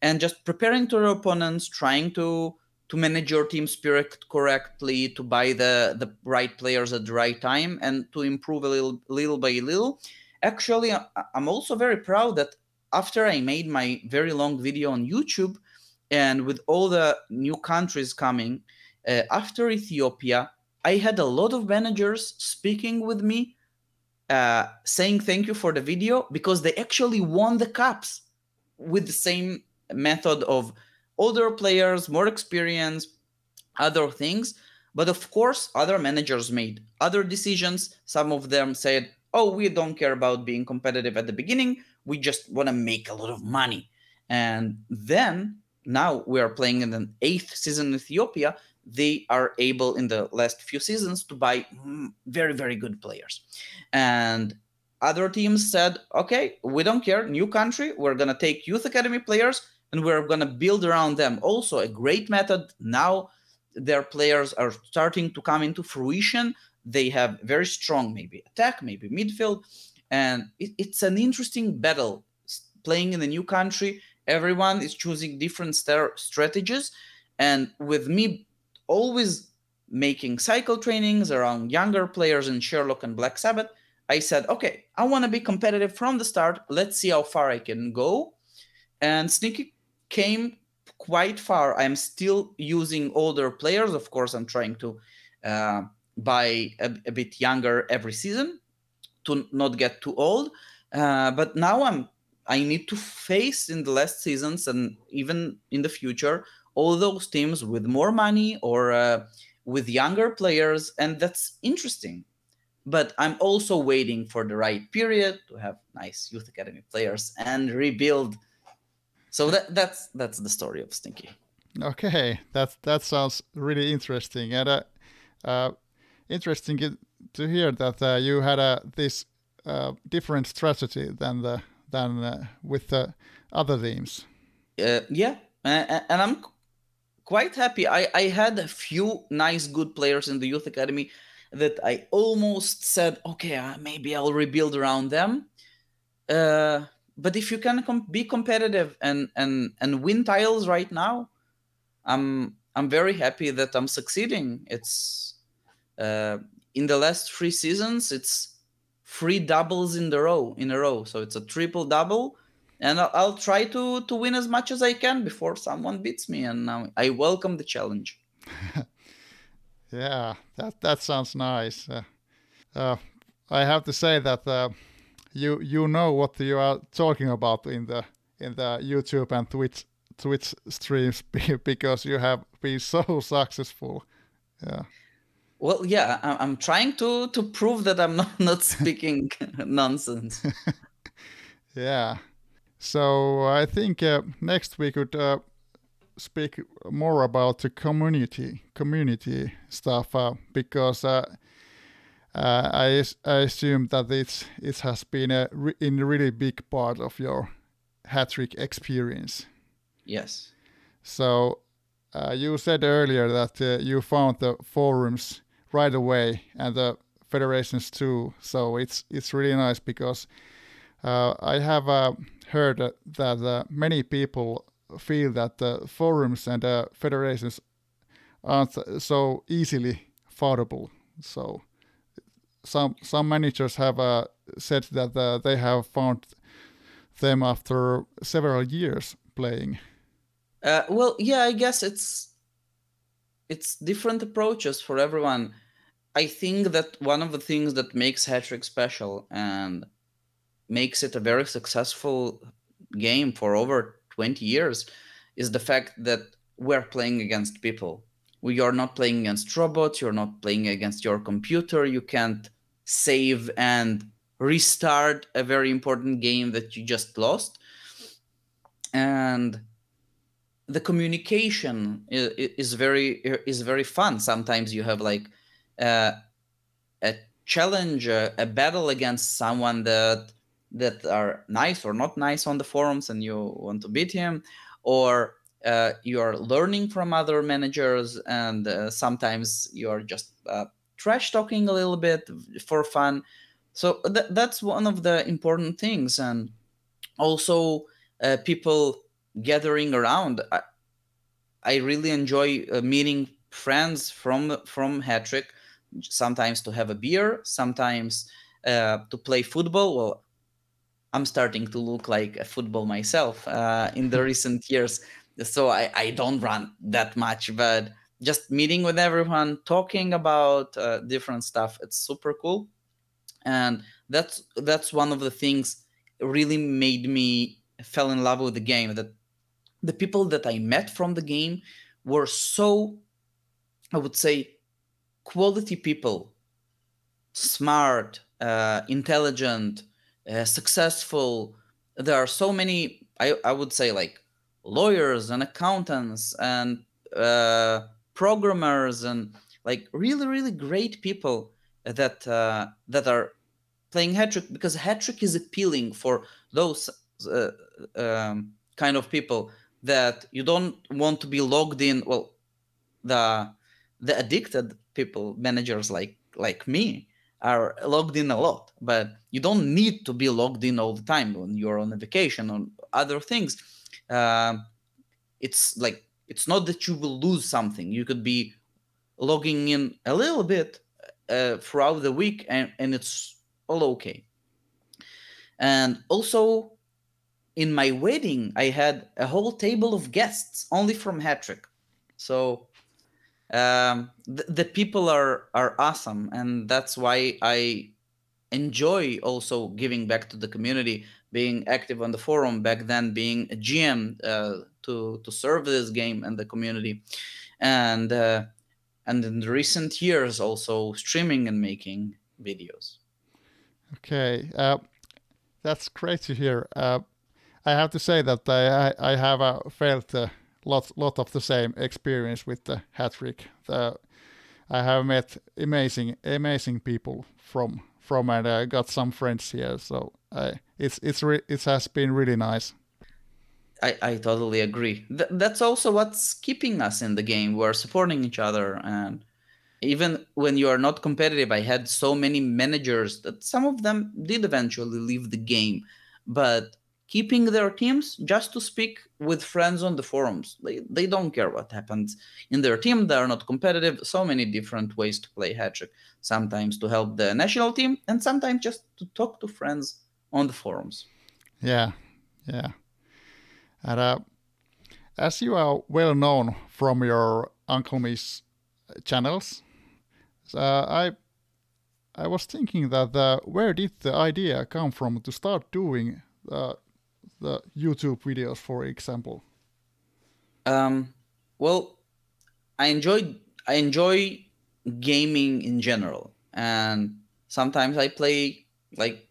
And just preparing to your opponents, trying to to manage your team spirit correctly, to buy the the right players at the right time, and to improve a little little by little. actually i'm also very proud that after i made my very long video on youtube and with all the new countries coming uh, after ethiopia i had a lot of managers speaking with me uh, saying thank you for the video because they actually won the cups with the same method of older players more experience other things. But of course other managers made other decisions. Some of them said oh we don't care about being competitive at the beginning we just want to make a lot of money. And then now we are playing in the eighth season in ethiopia they are able in the last few seasons to buy mm, very very good players. And other teams said okay we don't care new country we're going to take youth academy players and we're going to build around them. Also a great method now their players are starting to come into fruition they have very strong maybe attack maybe midfield and it, it's an interesting battle playing in a new country everyone is choosing different strategies and with me always making cycle trainings around younger players in Sherlock and Black Sabbath, I said, okay, I want to be competitive from the start. Let's see how far I can go. And Sneaky came quite far. I'm still using older players. Of course, I'm trying to uh, buy a, a, bit younger every season to not get too old. Uh, but now I'm I need to face in the last seasons and even in the future all those teams with more money or uh, with younger players, and that's interesting. But I'm also waiting for the right period to have nice youth academy players and rebuild. So that that's that's the story of Stinky. Okay, that that sounds really interesting, and uh, uh, interesting to hear that uh, you had a this uh, different strategy than the than uh, with the other teams. Uh, yeah, and I'm quite happy. I, I had a few nice, good players in the youth academy that I almost said, okay, uh, maybe I'll rebuild around them. Uh, but if you can com- be competitive and and and win titles right now, I'm I'm very happy that I'm succeeding. It's uh, in the last three seasons, it's three doubles in the row in a row, so it's a triple double and I'll, I'll, try to to win as much as I can before someone beats me, and um, I welcome the challenge. yeah, that that sounds nice. Uh, uh, I have to say that uh, you you know what you are talking about in the in the YouTube and Twitch Twitch streams because you have been so successful. Yeah. Well, yeah, I'm trying to to prove that I'm not not speaking nonsense. yeah. So I think uh, next we could uh, speak more about the community community stuff uh, because uh, uh, I I assume that it's it has been a re- in a really big part of your Hattrick experience. Yes. So uh, you said earlier that you found the forums right away and the federations too. So it's it's really nice because I have a heard that uh, many people feel that the forums and uh, federations aren't so easily fought,able So some some managers have uh, said that uh, they have found them after several years playing. Uh, well, yeah, I guess it's it's different approaches for everyone. I think that one of the things that makes Hattrick special and makes it a very successful game for over 20 years is the fact that we're playing against people. We are not playing against robots, you're not playing against your computer, you can't save and restart a very important game that you just lost. And the communication is, very is very fun. Sometimes you have like uh, a challenge, a, battle against someone that that are nice or not nice on the forums and you want to beat him or uh, you are learning from other managers and uh, sometimes you're just uh, trash talking a little bit for fun so th- that's one of the important things and also uh, people gathering around I, I really enjoy uh, meeting friends from from Hattrick sometimes to have a beer sometimes uh, to play football well I'm starting to look like a football myself uh, in the recent years. So I, I don't run that much, but just meeting with everyone, talking about uh, different stuff, it's super cool. And that's that's one of the things really made me fell in love with the game. That the people that I met from the game were so, I would say, quality people, smart, uh, intelligent, uh, successful. There are so many, I, I would say, like lawyers and accountants and uh, programmers and like really, really great people that uh, that are playing Hattrick because Hattrick is appealing for those uh, um, kind of people that you don't want to be logged in. Well, the the addicted people, managers like like me, are logged in a lot, but you don't need to be logged in all the time when you're on a vacation or other things. Uh, it's like it's not that you will lose something. You could be logging in a little bit uh, throughout the week, and, and it's all okay. And also, in my wedding, I had a whole table of guests only from Hattrick. So um, the, the people are are awesome, and that's why I enjoy also giving back to the community, being active on the forum back then, being a GM uh, to to serve this game and the community, and uh, and in recent years also streaming and making videos. Okay, uh, that's great to hear. Uh, I have to say that I I, have uh, felt lot lot of the same experience with the Hattrick. The, I have met amazing amazing people from from and I got some friends here. So I, it's it's re- it has been really nice. I, I totally agree. Th- that's also what's keeping us in the game. We're supporting each other, and even when you are not competitive, I had so many managers that some of them did eventually leave the game, but keeping their teams just to speak with friends on the forums. They, they don't care what happens in their team. They are not competitive. So many different ways to play Hattrick. Sometimes to help the national team, and sometimes just to talk to friends on the forums. Yeah, yeah. And uh, as you are well known from your Uncle Miss channels, uh, I I was thinking that uh, where did the idea come from to start doing uh, the YouTube videos, for example? Um, well, I enjoy I enjoy gaming in general, and sometimes I play like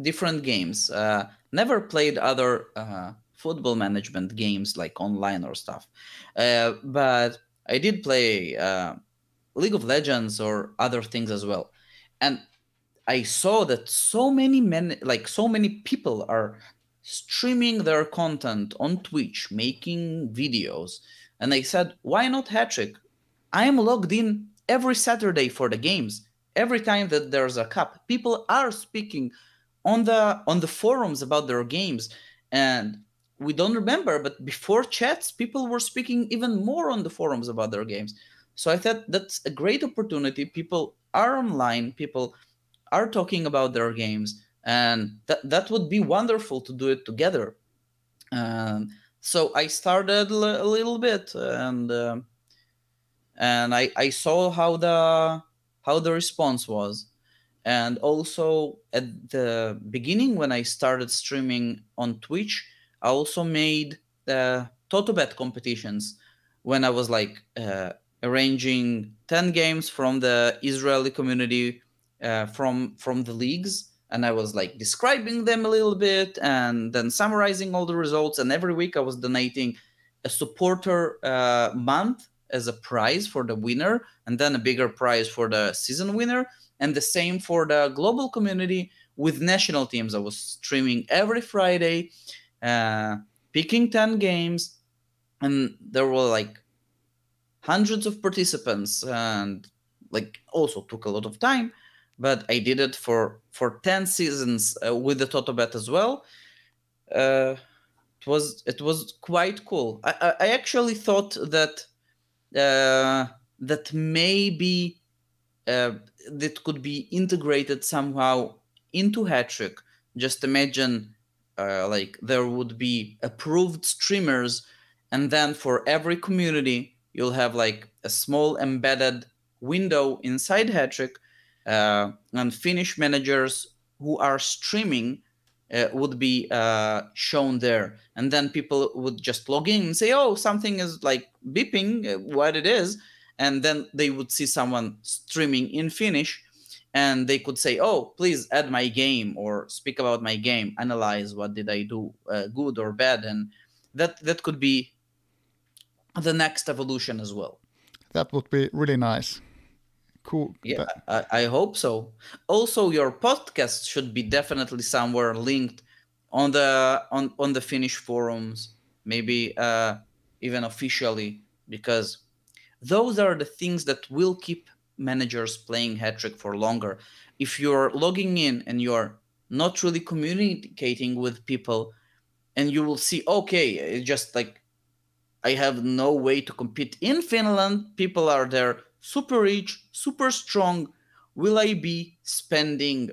different games. Uh, never played other uh, football management games like online or stuff, uh, but I did play uh, League of Legends or other things as well, and I saw that so many men, like so many people, are streaming their content on Twitch, making videos. And I said, why not Hattrick? I am logged in every Saturday for the games. Every time that there's a cup, people are speaking on the on the forums about their games. And we don't remember, but before chats, people were speaking even more on the forums about their games. So I thought that's a great opportunity. People are online, people are talking about their games and that that would be wonderful to do it together. Um, so I started a little bit, and uh, and I I saw how the how the response was, and also at the beginning when I started streaming on Twitch, I also made the TotoBet competitions when I was like uh, arranging ten games from the Israeli community uh, from from the leagues and I was like describing them a little bit and then summarizing all the results. And every week I was donating a supporter uh, month as a prize for the winner, and then a bigger prize for the season winner, and the same for the global community with national teams. I was streaming every Friday, uh, picking 10 games, and there were like hundreds of participants, and like also took a lot of time but I did it for for ten seasons uh, with the TotoBet as well. Uh, it was it was quite cool. I, I, actually thought that uh, that maybe uh, that could be integrated somehow into Hattrick just imagine uh, like there would be approved streamers and then for every community you'll have like a small embedded window inside Hattrick uh, and Finnish managers who are streaming uh, would be uh, shown there. And then people would just log in and say oh something is like beeping uh, what it is. And then they would see someone streaming in finnish and they could say oh please add my game or speak about my game analyze what did i do uh, good or bad. And that that could be the next evolution as well. That would be really nice cool yeah I, I, hope so also your podcast should be definitely somewhere linked on the on on the finnish forums maybe uh even officially because those are the things that will keep managers playing Hattrick for longer. If you're logging in and you're not really communicating with people, and you will see, okay, it's just like I have no way to compete in Finland. People are there, super rich, super strong. Will I be spending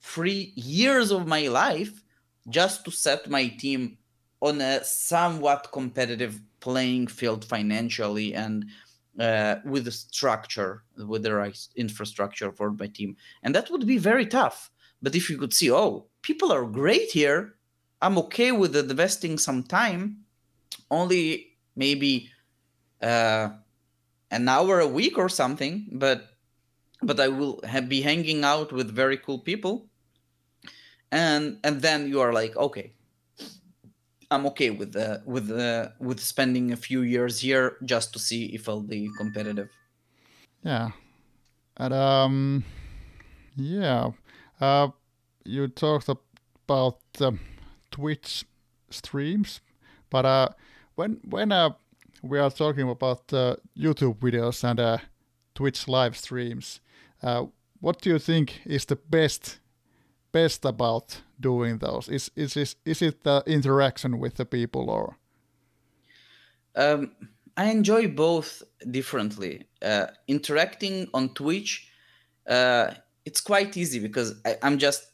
three years of my life just to set my team on a somewhat competitive playing field financially and uh, with the structure, with the right infrastructure for my team. And that would be very tough. But if you could see, oh, people are great here, I'm okay with investing some time, only maybe uh, an hour a week or something, but but I will have, be hanging out with very cool people. And and then you are like, okay, I'm okay with the with the with spending a few years here just to see if I'll be competitive. Yeah, and um, yeah, uh, you talked about um, Twitch streams, but uh, when when uh, we are talking about uh, YouTube videos and uh, Twitch live streams, uh, what do you think is the best best about doing those? Is is is, is it the interaction with the people or? Um, I enjoy both differently. Uh, interacting on Twitch, uh, it's quite easy because I, am just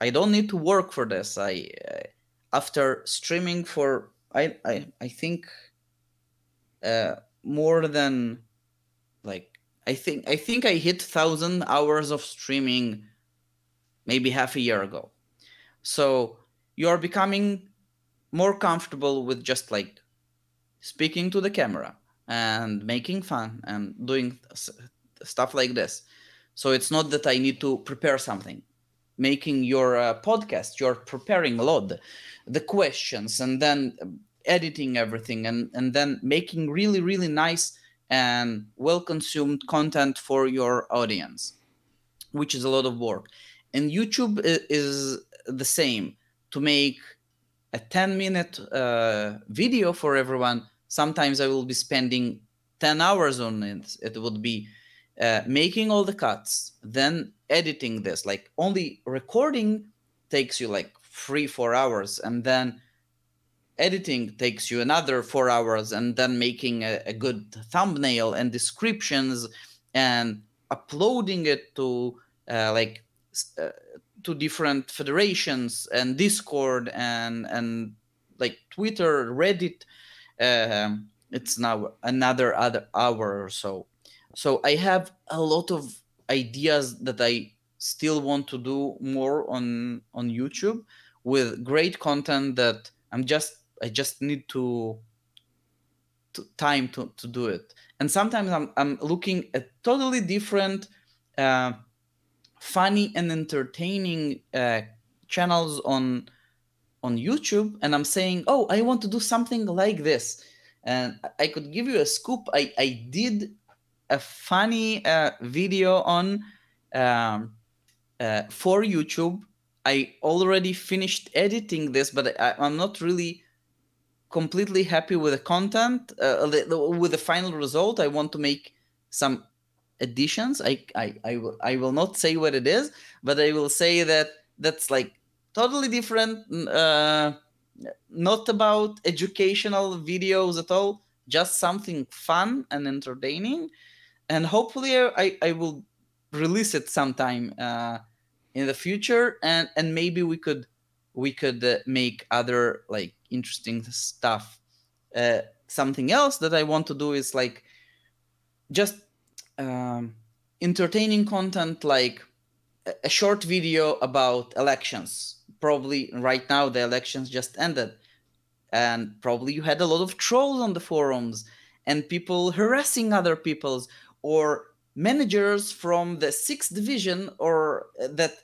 I don't need to work for this. I uh, after streaming for I I I think uh, more than like I think I think I hit thousand hours of streaming maybe half a year ago. So you are becoming more comfortable with just like speaking to the camera and making fun and doing stuff like this. So it's not that I need to prepare something. Making your uh, podcast, you're preparing a lot, the questions, and then editing everything, and and then making really really nice and well consumed content for your audience, which is a lot of work. And YouTube is the same. To make a 10 minute uh, video for everyone sometimes i will be spending 10 hours on it. It would be uh, making all the cuts then editing this. Like only recording takes you like three four hours and then editing takes you another four hours and then making a, a good thumbnail and descriptions and uploading it to uh, like uh, to different federations and Discord and and like Twitter, Reddit. Um, it's now another other hour or so. So I have a lot of ideas that I still want to do more on on YouTube with great content that I'm just I just need to, to time to, to do it. And sometimes I'm I'm looking at totally different uh, funny and entertaining uh, channels on on YouTube, and I'm saying, "Oh, I want to do something like this," and I could give you a scoop. I I did a funny uh, video on um, uh, for YouTube. I already finished editing this, but I, am not really completely happy with the content, uh, with the final result. I want to make some additions. I, I I will I will not say what it is, but I will say that that's like totally different. Uh, not about educational videos at all. Just something fun and entertaining, and hopefully I I will release it sometime uh, in the future and and maybe we could we could uh, make other like interesting stuff. Uh, something else that i want to do is like just um, entertaining content like a short video about elections. Probably right now the elections just ended and probably you had a lot of trolls on the forums and people harassing other people's or managers from the sixth division or uh, that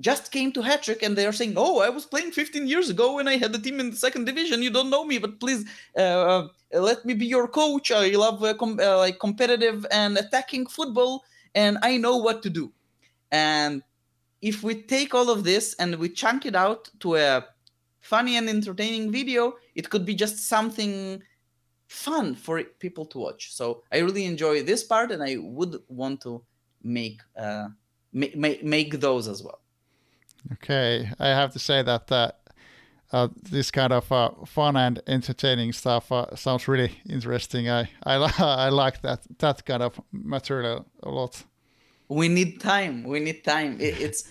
just came to Hattrick and they are saying, "Oh, I was playing 15 years ago when I had a team in the second division. You don't know me, but please uh, uh let me be your coach. I love uh, com- uh, like competitive and attacking football, and I know what to do." And if we take all of this and we chunk it out to a funny and entertaining video, it could be just something fun for people to watch. So I really enjoy this part, and I would want to make uh, make make those as well. Okay, I have to say that uh, uh, this kind of uh, fun and entertaining stuff uh, sounds really interesting. I I, I like that that kind of material a lot. We need time. We need time. It, it's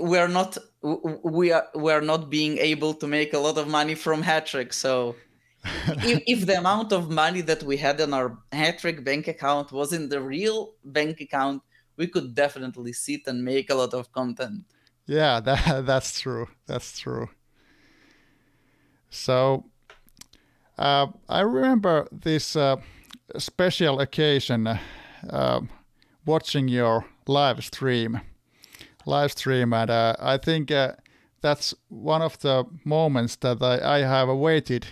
we are not we are we are not being able to make a lot of money from Hattrick, so if, if, the amount of money that we had in our Hattrick bank account was in the real bank account, we could definitely sit and make a lot of content. Yeah, that that's true. That's true. So, uh, I remember this uh, special occasion uh, watching your live stream, live stream, and uh, I think uh, that's one of the moments that I, I have waited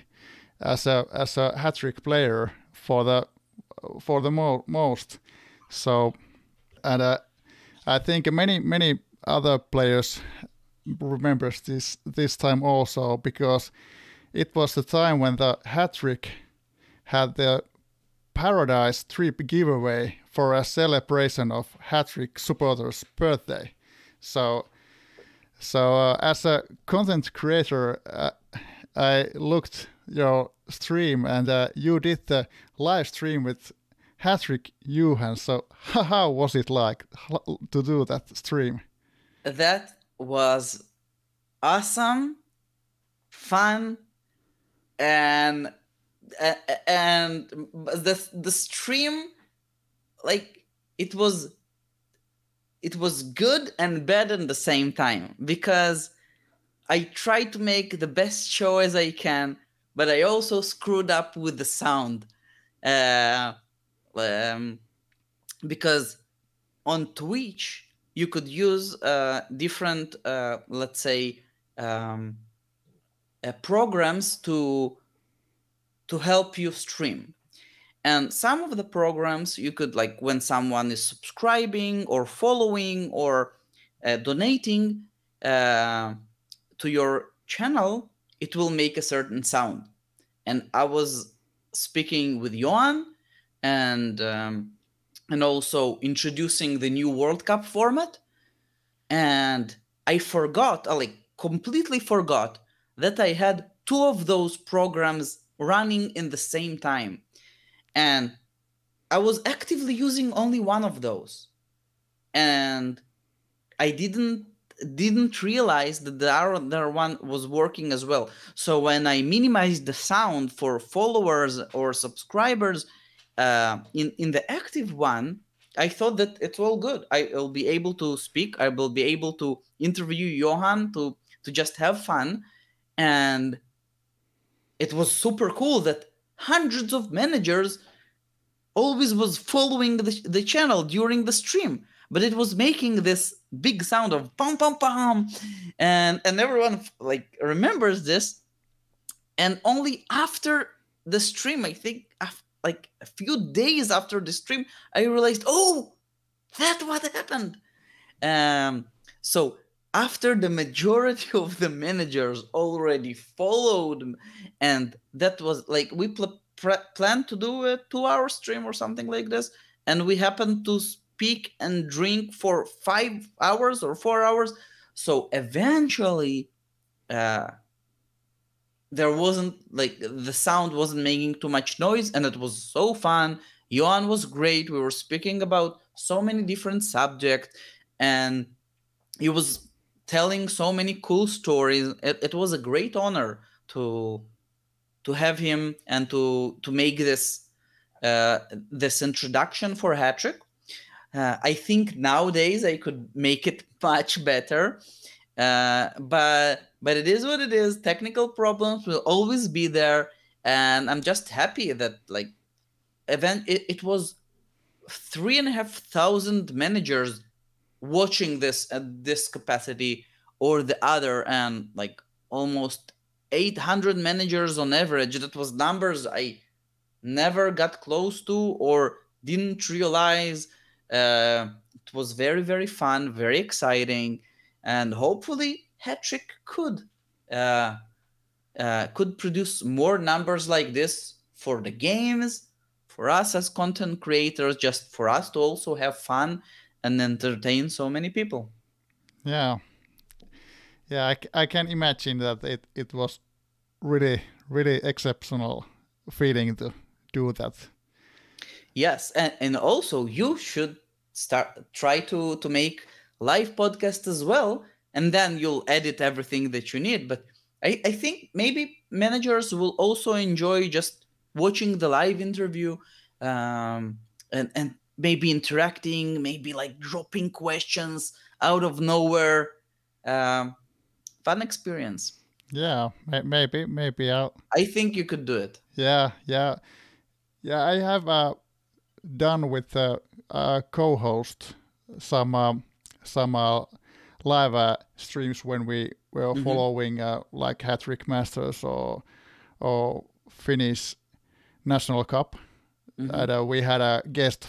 as a as a Hattrick player for the for the mo- most. So, and uh, I think many many other players remembers this this time also because it was the time when the Hattrick had the paradise trip giveaway for a celebration of Hattrick supporters birthday so so uh, as a content creator uh, i looked your stream and uh, you did the live stream with Hattrick Johan. So how was it like to do that stream? That was awesome, fun, and and the the stream like it was it was good and bad at the same time because I tried to make the best show as I can but I also screwed up with the sound. Uh, um, because on Twitch you could use uh, different, uh, let's say, um, uh, programs to to help you stream. And some of the programs you could like when someone is subscribing or following or donating to your channel, it will make a certain sound. And I was speaking with Johan and um, and also introducing the new World Cup format. And I forgot, I like completely forgot that I had two of those programs running in the same time. And I was actively using only one of those. And I didn't didn't realize that the other one was working as well. So when I minimized the sound for followers or subscribers uh, in in the active one, I thought that it's all good. I will be able to speak. I will be able to interview Johan to to just have fun, and it was super cool that hundreds of managers always was following the, the channel during the stream but it was making this big sound of pom pom pom and and everyone like remembers this and only after the stream i think like a few days after the stream i realized oh that's what happened um so after the majority of the managers already followed and that was like we pl- planned to do a two hour stream or something like this and we happened to speak and drink for five hours or four hours. So eventually, uh, there wasn't like the sound wasn't making too much noise, and it was so fun. Johan was great. We were speaking about so many different subjects, and he was telling so many cool stories. It, it was a great honor to to have him and to to make this uh, this introduction for Hattrick. Uh, I think nowadays I could make it much better, uh, but but it is what it is. Technical problems will always be there, and I'm just happy that like event it, it was three and a half thousand managers watching this at this capacity or the other, and like almost 800 managers on average. That was numbers I never got close to or didn't realize. Uh, it was very, very fun, very exciting, and hopefully Hattrick could uh, uh, could produce more numbers like this for the games, for us as content creators, just for us to also have fun and entertain so many people. Yeah, yeah, I, I can imagine that it, it was really really exceptional feeling to do that. Yes, and, and also you should start try to to make live podcast as well, and then you'll edit everything that you need. But I, I think maybe managers will also enjoy just watching the live interview um, and and maybe interacting, maybe like dropping questions out of nowhere. Um, fun experience. Yeah, maybe, maybe I'll. I think you could do it. Yeah, yeah, yeah. I have uh, done with a uh, uh, co-host some um, some uh, live uh, streams when we were mm-hmm. following uh, like Hattrick Masters or or Finnish National Cup. Mm-hmm. And uh, we had a guest,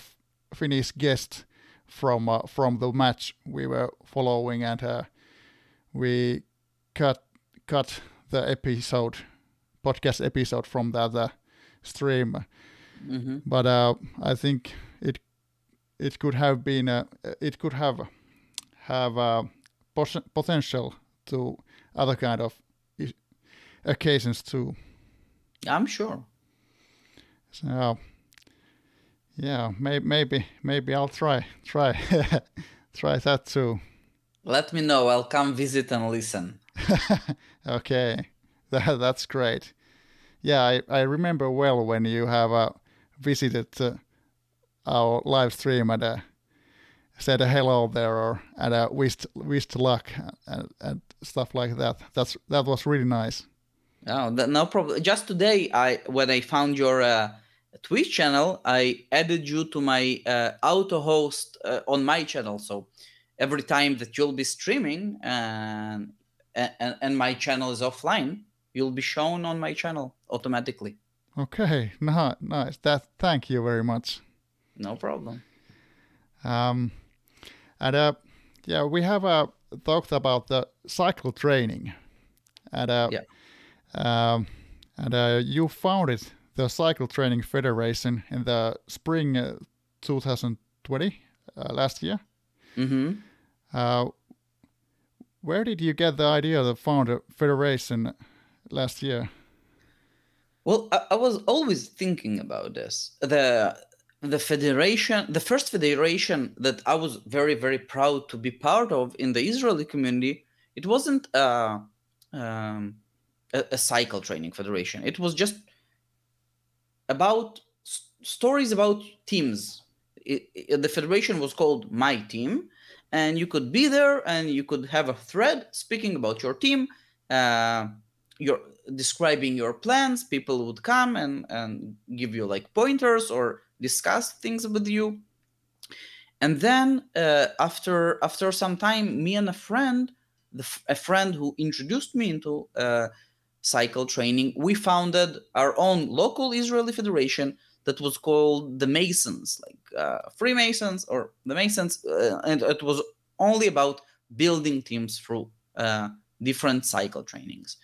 Finnish guest from uh, from the match we were following, and uh, we cut cut the episode, podcast episode from that uh, stream. Mm-hmm. But uh, I think it it could have been uh, it could have have uh, potential to other kind of occasions too. I'm sure. So yeah, may- maybe maybe I'll try try try that too. Let me know. I'll come visit and listen. okay, that, that's great. Yeah, I, I remember well when you have uh, visited uh, our live stream and uh, said a hello there or and uh, wished wished luck and, and stuff like that. That's that was really nice. Oh, no problem. Just today, I when I found your uh, Twitch channel, I added you to my uh, auto host uh, on my channel. So every time that you'll be streaming and and, and my channel is offline, you'll be shown on my channel automatically. Okay, nice. That thank you very much. No problem. Um, and uh, yeah, we have uh, talked about the cycle training, and uh, yeah, um, and uh, you founded the Cycle Training Federation in the spring uh, 2020 uh, last year. Mm-hmm. Uh, where did you get the idea to found a federation last year? Well, I, I, was always thinking about this. The the federation, the first federation that I was very very proud to be part of in the Israeli community, it wasn't a, um, a, a cycle training federation. It was just about stories about teams. It, it, the federation was called My Team, and you could be there and you could have a thread speaking about your team uh, your describing your plans people would come and and give you like pointers or discuss things with you and then uh, after after some time me and a friend a friend who introduced me into uh, cycle training we founded our own local israeli federation that was called the Masons, like uh, Freemasons or the Masons, uh, and it was only about building teams through uh, different cycle trainings.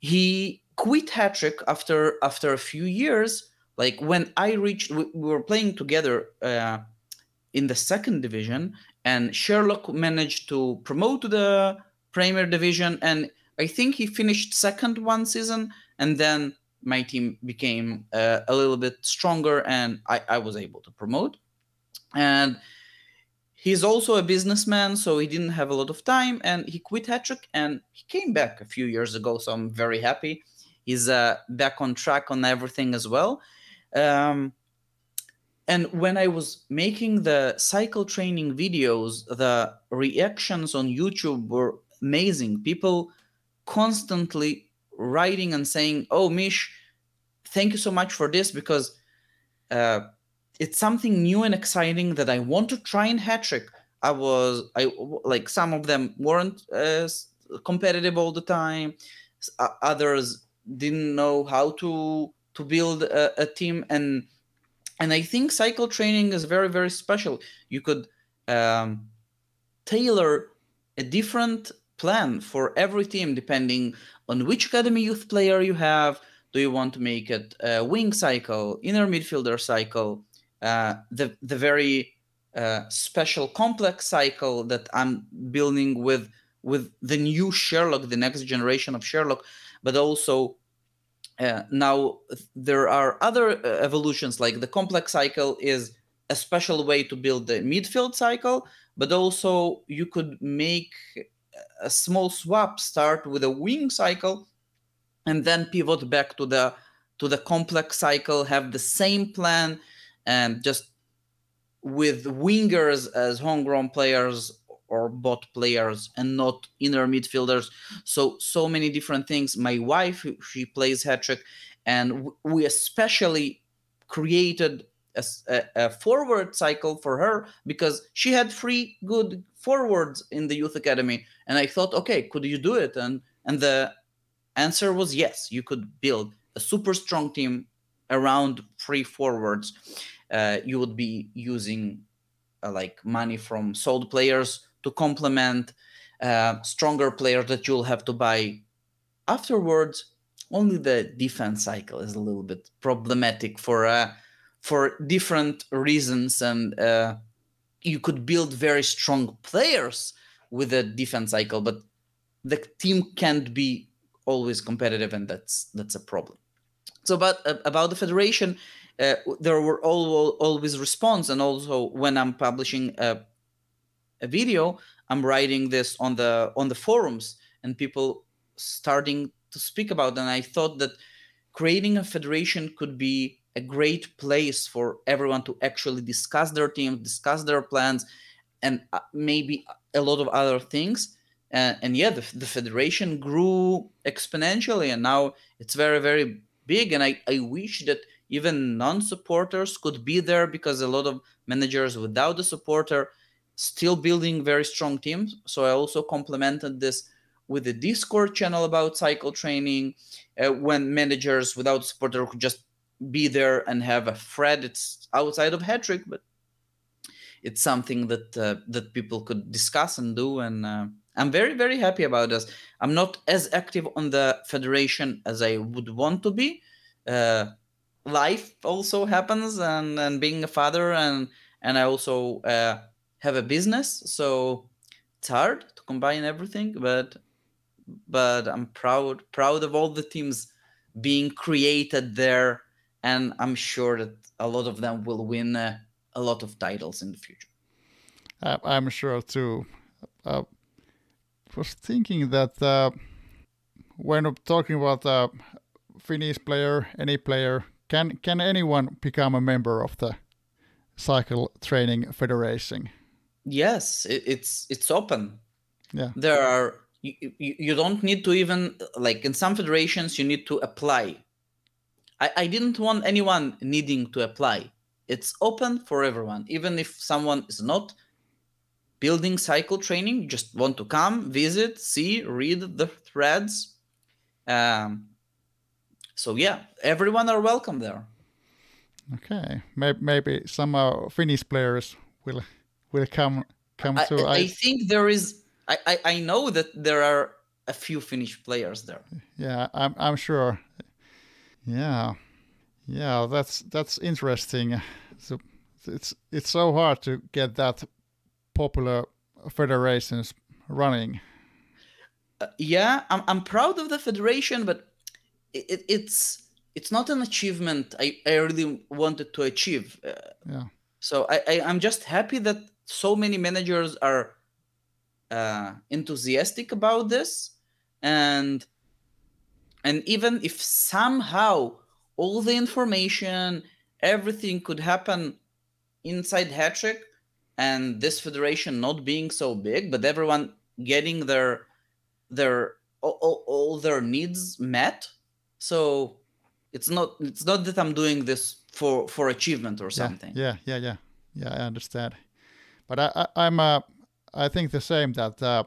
He quit Hattrick after after a few years. Like when I reached, we, we were playing together uh, in the second division, and Sherlock managed to promote to the Premier Division, and I think he finished second one season, and then my team became uh, a little bit stronger and I, I was able to promote and he's also a businessman, so he didn't have a lot of time, and he quit Hattrick and he came back a few years ago. So I'm very happy. He's uh, back on track on everything as well. Um, and when I was making the cycle training videos, the reactions on YouTube were amazing. People constantly writing and saying, "Oh, Mish, thank you so much for this because uh, it's something new and exciting that I want to try in Hattrick." I was I like some of them weren't uh, competitive all the time. Others didn't know how to to build a, a team and and I think cycle training is very very special. You could um, tailor a different plan for every team depending on which academy youth player you have. Do you want to make it a wing cycle, inner midfielder cycle, uh, the the very uh, special complex cycle that I'm building with with the new Sherlock, the next generation of Sherlock, but also uh, now there are other uh, evolutions like the complex cycle is a special way to build the midfield cycle, but also you could make a small swap, start with a wing cycle, and then pivot back to the to the complex cycle, have the same plan, and just with wingers as homegrown players or bot players and not inner midfielders. So so many different things. My wife she plays Hattrick, and we especially created a, a, forward cycle for her because she had three good forwards in the youth academy, and I thought, okay, could you do it? And and the answer was yes. You could build a super strong team around three forwards. Uh, you would be using uh, like money from sold players to complement uh, stronger players that you'll have to buy afterwards. Only the defense cycle is a little bit problematic for uh, for different reasons, and uh, you could build very strong players with a defense cycle, but the team can't be always competitive, and that's that's a problem. So, about uh, about the federation, uh, there were all, always response, and also when I'm publishing a a video i'm writing this on the on the forums and people starting to speak about and i thought that creating a federation could be a great place for everyone to actually discuss their team discuss their plans and uh, maybe a lot of other things. Uh, and yeah the, the federation grew exponentially and now it's very very big. And i, I wish that even non-supporters could be there because a lot of managers without the supporter still building very strong teams. So I also complemented this with a Discord channel about cycle training uh, when managers without supporter could just be there and have a thread. It's outside of Hattrick, but it's something that uh, that people could discuss and do. And uh, I'm very very happy about this. I'm not as active on the federation as I would want to be. Uh, life also happens, and and being a father and and I also uh, have a business, so it's hard to combine everything. But but I'm proud proud of all the teams being created there, and I'm sure that a lot of them will win uh, a lot of titles in the future. I'm sure too. Uh, was thinking that uh, when talking about a uh, Finnish player, any player, can can anyone become a member of the Cycle Training Federation? Yes it, it's it's open. Yeah. There are you, you, don't need to even like in some federations you need to apply. I, I didn't want anyone needing to apply. It's open for everyone. Even if someone is not building cycle training just want to come visit see read the threads. Um, so yeah everyone are welcome there. Okay. Maybe, maybe some uh, finnish players will will come come to. I, I, I think there is. I, I I know that there are a few Finnish players there. Yeah, I'm I'm sure. Yeah, yeah, that's that's interesting. So it's it's so hard to get that popular federations running. Uh, yeah, I'm I'm proud of the federation, but it, it's it's not an achievement I, I really wanted to achieve. Uh, yeah. So I, I I'm just happy that so many managers are uh, enthusiastic about this, and and even if somehow all the information, everything could happen inside Hattrick, and this federation not being so big, but everyone getting their their all, all, all their needs met. So it's not it's not that I'm doing this for for achievement or something. Yeah, yeah, yeah, yeah. I understand, but I, I am uh, I think the same that uh,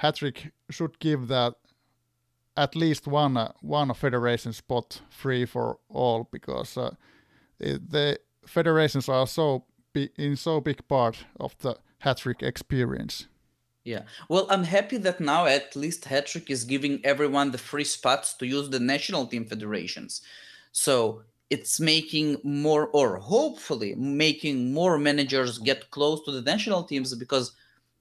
Hattrick should give that at least one uh, one federation spot free for all because uh, the federations are so in so big part of the Hattrick experience. Yeah. Well, I'm happy that now at least Hattrick is giving everyone the free spots to use the national team federations. So it's making more, or hopefully making more managers get close to the national teams because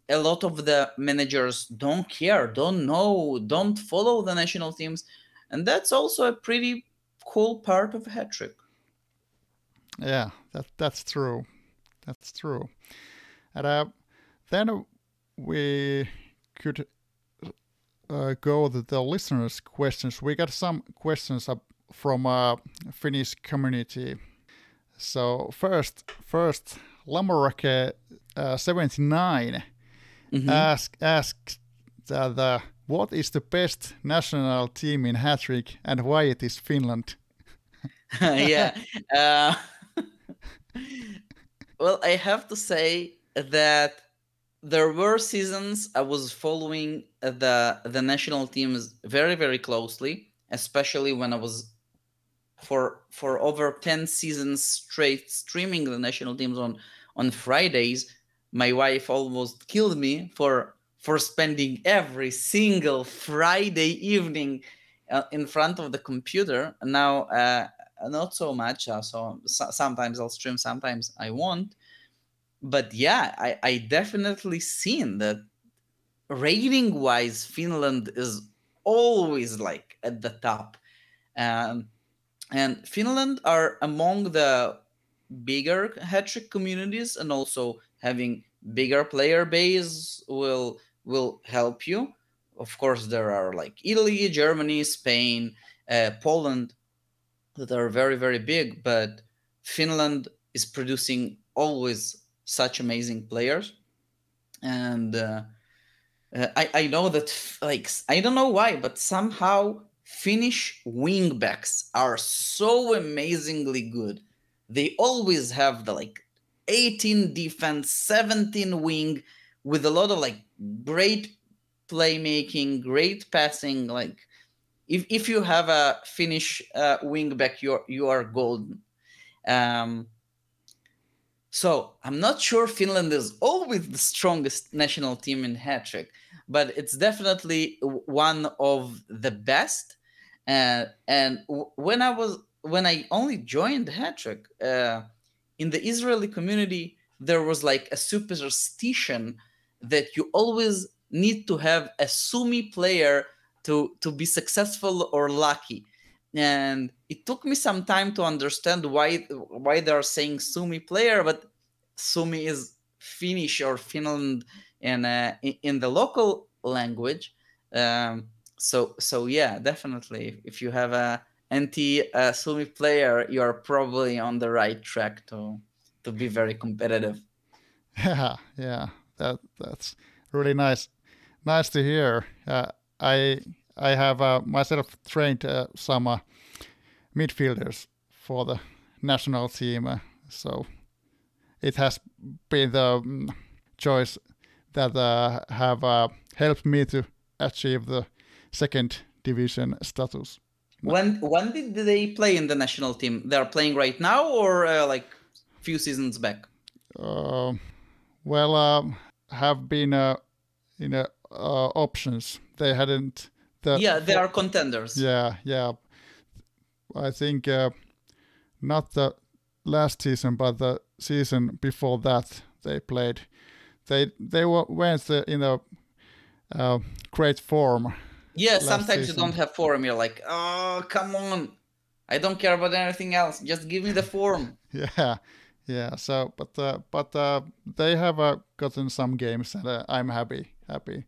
a lot of the managers don't care, don't know, don't follow the national teams. And that's also a pretty cool part of Hattrick. Yeah, that that's true. That's true. And uh, then we could uh, go to the listeners' questions. We got some questions up from a Finnish community. So first, first Lamorake uh, 79 mm-hmm. ask asked uh, what is the best national team in Hattrick and why it is Finland? yeah. Uh, well, I have to say that there were seasons I was following the the national teams very very closely, especially when I was for for over 10 seasons straight streaming the national teams on on Fridays. My wife almost killed me for for spending every single Friday evening uh, in front of the computer. Now uh, not so much. Uh, so, so sometimes I'll stream, sometimes I won't but yeah, I, I definitely seen that rating wise, Finland is always like at the top. Um, and Finland are among the bigger Hattrick communities and also having bigger player base will will help you. Of course, there are like Italy, Germany, Spain, uh, Poland that are very very big, but Finland is producing always such amazing players, and uh, uh, I I know that like I don't know why, but somehow Finnish wingbacks are so amazingly good. They always have the like 18 defense, 17 wing with a lot of like great playmaking, great passing. Like if, if you have a Finnish uh, wingback, you're you are golden. Um, so I'm not sure Finland is always the strongest national team in Hattrick, but it's definitely one of the best. Uh, and when I was when I only joined Hattrick uh, in the Israeli community, there was like a superstition that you always need to have a Sumi player to to be successful or lucky and it took me some time to understand why why they're saying Sumi player, but Sumi is Finnish or Finland in uh, in the local language. Um, so so yeah, definitely. If you have a anti uh, player, you are probably on the right track to to be very competitive. Yeah, yeah, that that's really nice, nice to hear. Uh, I I have uh, myself trained uh, some uh, midfielders for the national team, uh, so it has been the um, choice that have helped me to achieve the second division status. When when did they play in the national team? They are playing right now, or uh, like few seasons back? Uh, well, um, have been uh, in uh, options. They hadn't. The, yeah, they are contenders. Yeah, yeah. I think uh, not the last season, but the season before that they played. They they were went in a uh, great form. Yeah, sometimes season. you don't have form. You're like, oh come on, I don't care about anything else. Just give me the form. yeah, Yeah. So, but uh, but uh, they have uh, gotten some games, and uh, I'm happy. Happy.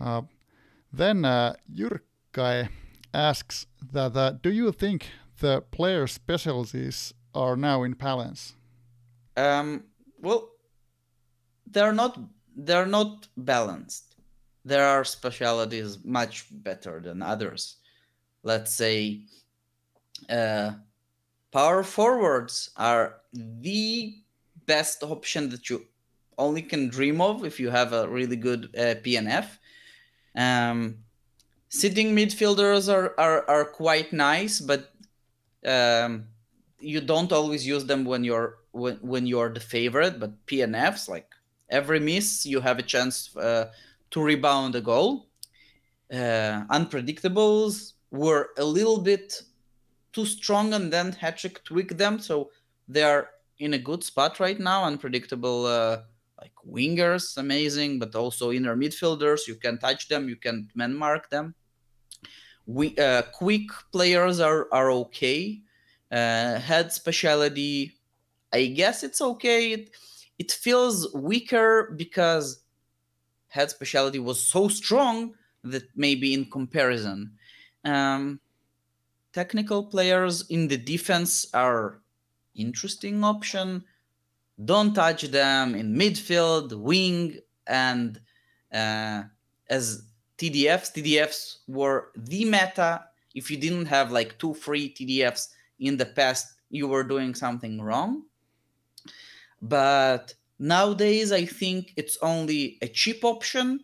Uh, then uh, Jyrkai asks that uh, do you think the player specialties are now in balance? Um, well, they're not. They're not balanced. There are specialities much better than others. Let's say, uh, power forwards are the best option that you only can dream of if you have a really good uh, PNF. Um, sitting midfielders are, are, are quite nice, but um, you don't always use them when you're when, when you're the favorite. But PNFs, like every miss, you have a chance uh, to rebound a goal. Uh, unpredictables were a little bit too strong, and then Hattrick tweaked them, so they are in a good spot right now. Unpredictable, uh, like wingers, amazing, but also inner midfielders. You can touch them, you can man mark them. We uh, quick players are are okay. Uh, head speciality, I guess it's okay. It, it feels weaker because head speciality was so strong that maybe in comparison. Um, technical players in the defense are interesting option. Don't touch them in midfield, wing, and uh, as TDFs. TDFs were the meta. If you didn't have like two free TDFs in the past, you were doing something wrong. But nowadays, I think it's only a cheap option,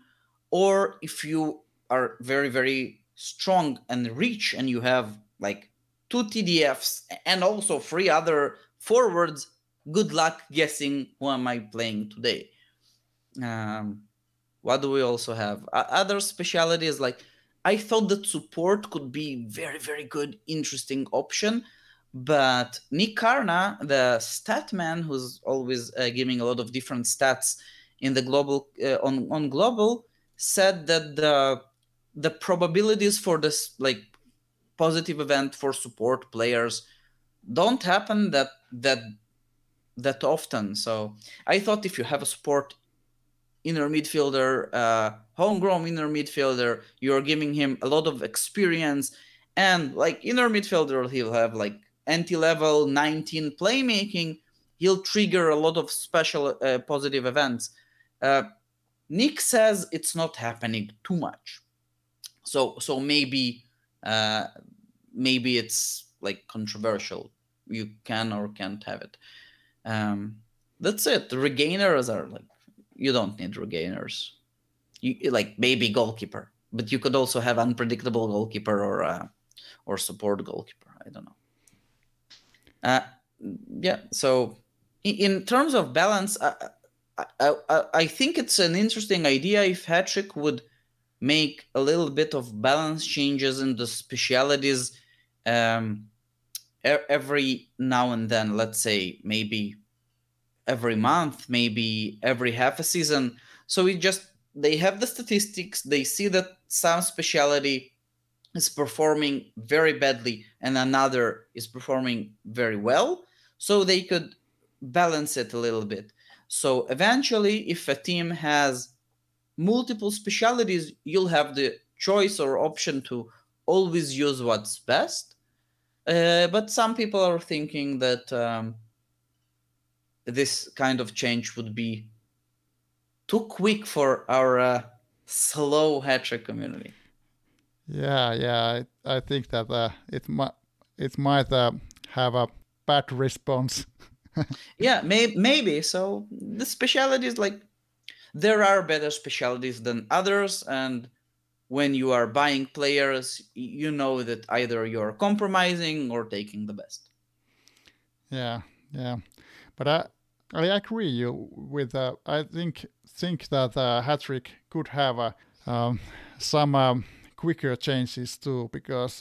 or if you are very, very strong and rich and you have like two TDFs and also three other forwards, good luck guessing who am I playing today. Um, what do we also have? Uh, other specialities like I thought that support could be very very good, interesting option, but Nick Karna, the stat man, who's always uh, giving a lot of different stats in the global uh, on on global, said that the the probabilities for this like positive event for support players don't happen that that that often. So I thought if you have a support inner midfielder, uh, homegrown inner midfielder, you're giving him a lot of experience, and like inner midfielder, he'll have like anti-level 19 playmaking. He'll trigger a lot of special uh, positive events. Uh, Nick says it's not happening too much, so so maybe uh, maybe it's like controversial. You can or can't have it. Um, that's it. Regainers are like you don't need regainers. You like maybe goalkeeper, but you could also have unpredictable goalkeeper or uh, or support goalkeeper. I don't know. Uh, yeah. So in, terms of balance, I, I, I, I think it's an interesting idea if Hattrick would make a little bit of balance changes in the specialities um, every now and then. Let's say maybe every month, maybe every half a season. So we just they have the statistics. They see that some speciality is performing very badly and another is performing very well. So they could balance it a little bit. So eventually, if a team has multiple specialities, you'll have the choice or option to always use what's best. Uh, but some people are thinking that um, this kind of change would be too quick for our uh, slow Hattrick community. Yeah, yeah, I, I think that uh, it might it might uh, have a bad response. yeah, may- maybe. So the specialities, like there are better specialities than others, and when you are buying players, you know that either you're compromising or taking the best. Yeah, yeah, but I I agree you with. Uh, I think think that uh, Hattrick could have uh, um, some um, quicker changes too because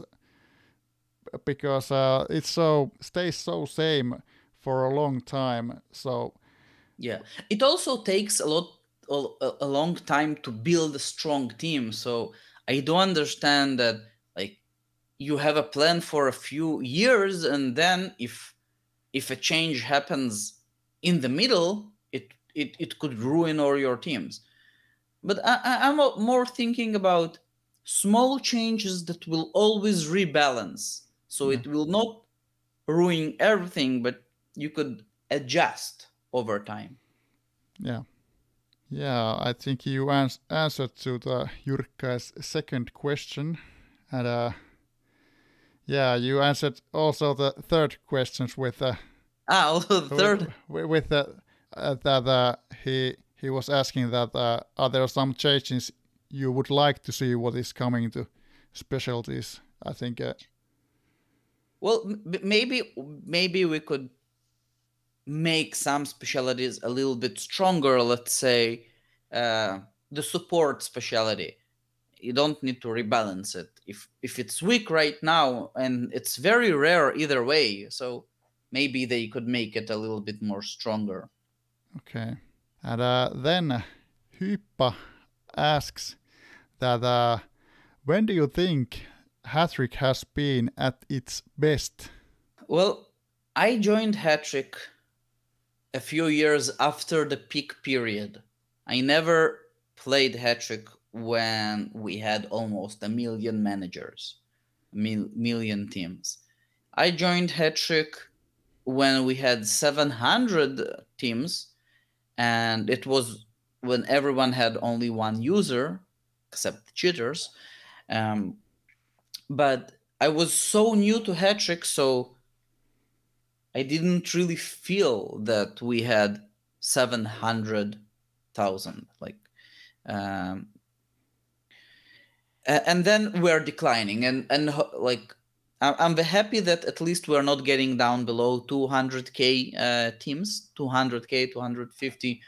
because uh, it so stays so same for a long time. So yeah, it also takes a lot a, a long time to build a strong team. So I do understand that like you have a plan for a few years and then if if a change happens in the middle, it it, it could ruin all your teams. But I, I'm more thinking about small changes that will always rebalance. So it will not ruin everything, but you could adjust over time. Yeah. Yeah, I think you ans- answered to the Jurka's second question. And uh, yeah, you answered also the third questions with uh, ah, also the third with, with the uh, that uh, he he was asking that uh, are there some changes you would like to see what is coming to specialties? I think. Uh, well, m- maybe maybe we could make some specialties a little bit stronger. Let's say uh, the support specialty. You don't need to rebalance it. If if it's weak right now, and it's very rare either way, so maybe they could make it a little bit more stronger. Okay. And uh, then Hyppa asks that uh, when do you think Hattrick has been at its best? Well, I joined Hattrick a few years after the peak period. I never played Hattrick when we had almost a million managers, mil- million teams. I joined Hattrick when we had 700 teams and it was when everyone had only one user except the cheaters um, but i was so new to Hattrick so i didn't really feel that we had 700000 like um, and then we're declining and and like I'm happy that at least we're not getting down below 200k uh, teams, 200k, 250.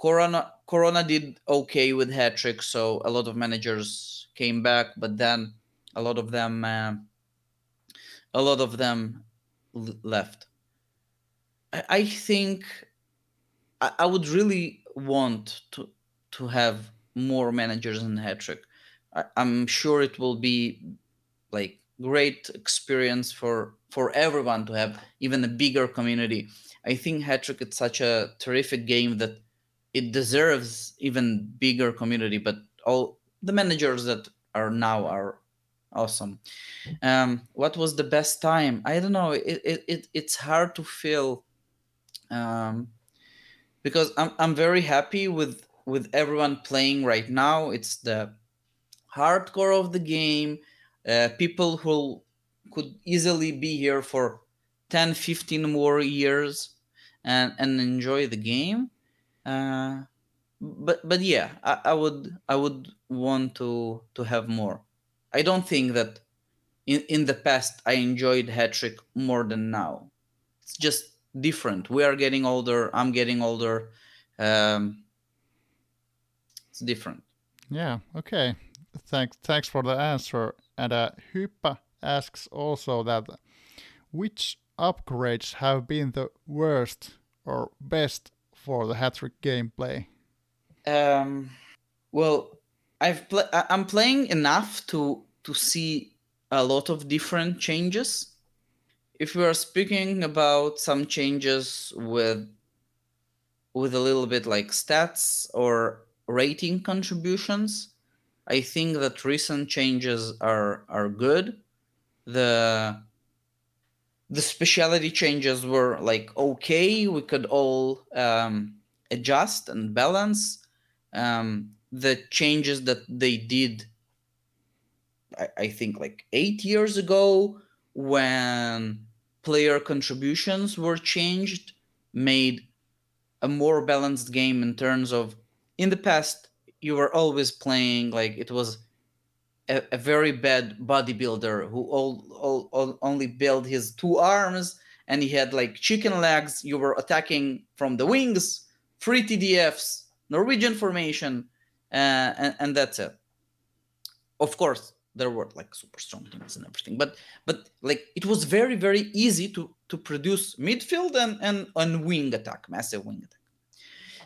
Corona Corona did okay with Hattrick, so a lot of managers came back, but then a lot of them, uh, a lot of them left. I, I think I, I, would really want to to have more managers in Hattrick. I, I'm sure it will be like great experience for for everyone to have even a bigger community. I think Hattrick is such a terrific game that it deserves even bigger community. But all the managers that are now are awesome. Um, what was the best time? I don't know. It, it, it it's hard to feel um, because I'm I'm very happy with with everyone playing right now. It's the hardcore of the game uh, people who could easily be here for 10 15 more years and and enjoy the game uh, but but yeah I, I would i would want to to have more. I don't think that in in the past i enjoyed Hattrick more than now. It's just different. We are getting older i'm getting older um it's different. Yeah okay. Thanks thanks for the answer. And uh, asks also that which upgrades have been the worst or best for the Hattrick gameplay? Um, well, I've pl- I'm playing enough to to see a lot of different changes. If we are speaking about some changes with with a little bit like stats or rating contributions, I think that recent changes are are good. The the specialty changes were like okay. We could all um, adjust and balance. Um, the changes that they did, I, I think, like eight years ago, when player contributions were changed, made a more balanced game in terms of in the past you were always playing like it was a, a very bad bodybuilder who all, all, all, only built his two arms and he had like chicken legs. You were attacking from the wings, free TDFs, Norwegian formation, uh, and, and that's it. Of course, there were like super strong teams and everything, but but like it was very very easy to to produce midfield and and, and wing attack, massive wing attack,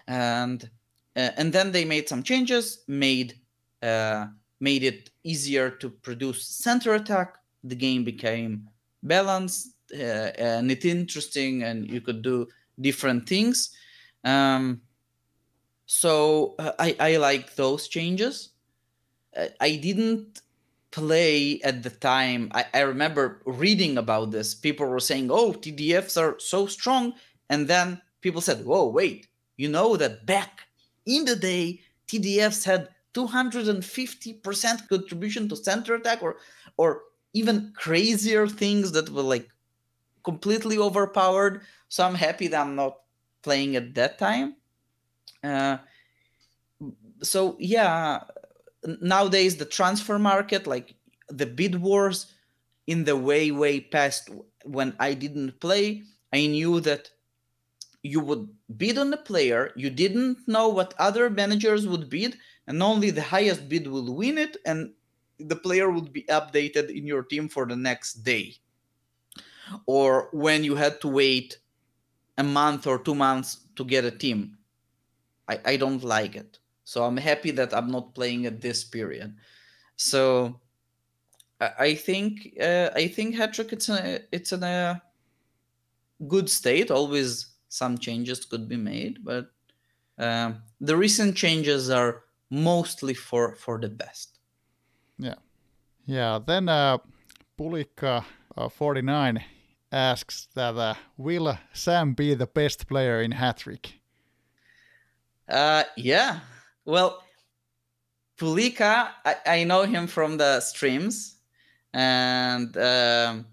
and uh, and then they made some changes, made uh, made it easier to produce center attack. The game became balanced, uh, and it's interesting, and you could do different things. Um, so uh, I I like those changes. Uh, I didn't play at the time. I, I remember reading about this. People were saying, "Oh, TDFs are so strong," and then people said, "Whoa, wait! You know that back in the day, TDFs had 250% contribution to center attack, or or even crazier things that were like completely overpowered." So I'm happy that I'm not playing at that time. Uh, so yeah, nowadays the transfer market, like the bid wars, in the way way past when I didn't play, I knew that you would bid on the player, you didn't know what other managers would bid, and only the highest bid will win it, and the player would be updated in your team for the next day. Or when you had to wait a month or two months to get a team. I, I don't like it. So I'm happy that I'm not playing at this period. So I, I think uh, I think Hattrick it's a it's in a good state. Always some changes could be made, but um, the recent changes are mostly for for the best. Yeah, yeah. Then uh, Pulika uh, 49 asks that uh, will Sam be the best player in Hattrick? Uh, yeah. Well, Pulika, I, I know him from the streams, and um,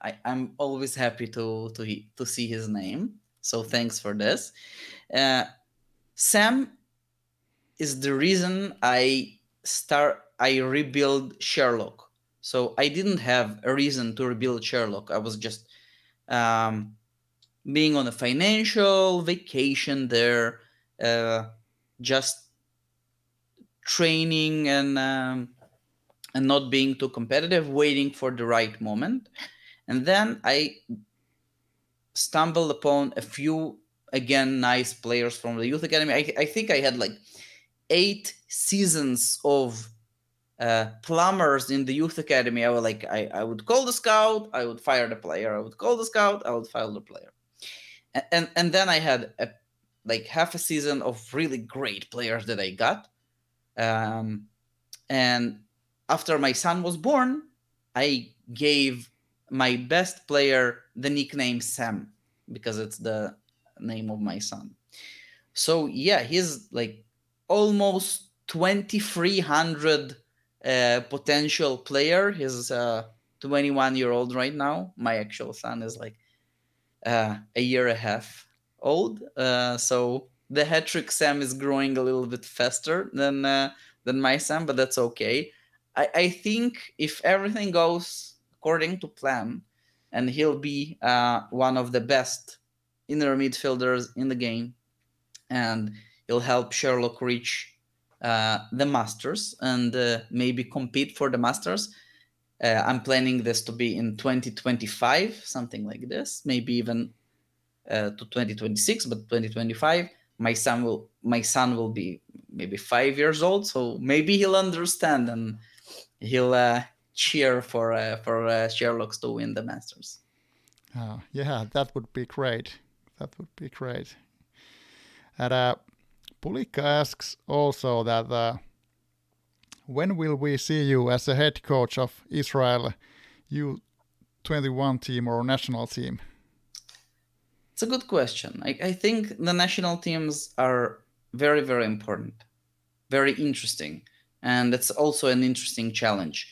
I, I'm always happy to to to see his name. So thanks for this. Uh, Sam is the reason I start I rebuild Sherlock so I didn't have a reason to rebuild Sherlock. I was just um, being on a financial vacation there, uh, just training and um, and not being too competitive, waiting for the right moment. And then I stumbled upon a few again nice players from the youth academy. I, I think I had like eight seasons of uh, plumbers in the youth academy, I would like I, I would call the scout, I would fire the player, I would call the scout, I would fire the player, and and, and then I had a, like half a season of really great players that I got, um, and after my son was born, I gave my best player the nickname Sam because it's the name of my son. So yeah, he's like almost 2300 uh, potential player. He's a 21 year old right now. My actual son is like uh, a year and a half old. Uh, so the Hattrick Sam is growing a little bit faster than uh, than my son, but that's okay. I, I think if everything goes according to plan, and he'll be uh, one of the best inner midfielders in the game, and he'll help Sherlock reach uh, the Masters and uh, maybe compete for the Masters. Uh, I'm planning this to be in 2025, something like this, maybe even uh, to 2026, but 2025. My son will my son will be maybe five years old, so maybe he'll understand and he'll uh, cheer for uh, for Sherlocks to win the Masters. Oh, yeah, that would be great. That would be great. And Pulika asks also that uh, when will we see you as a head coach of Israel U21 team or national team? It's a good question. I, I think the national teams are very, very important, very interesting, and it's also an interesting challenge.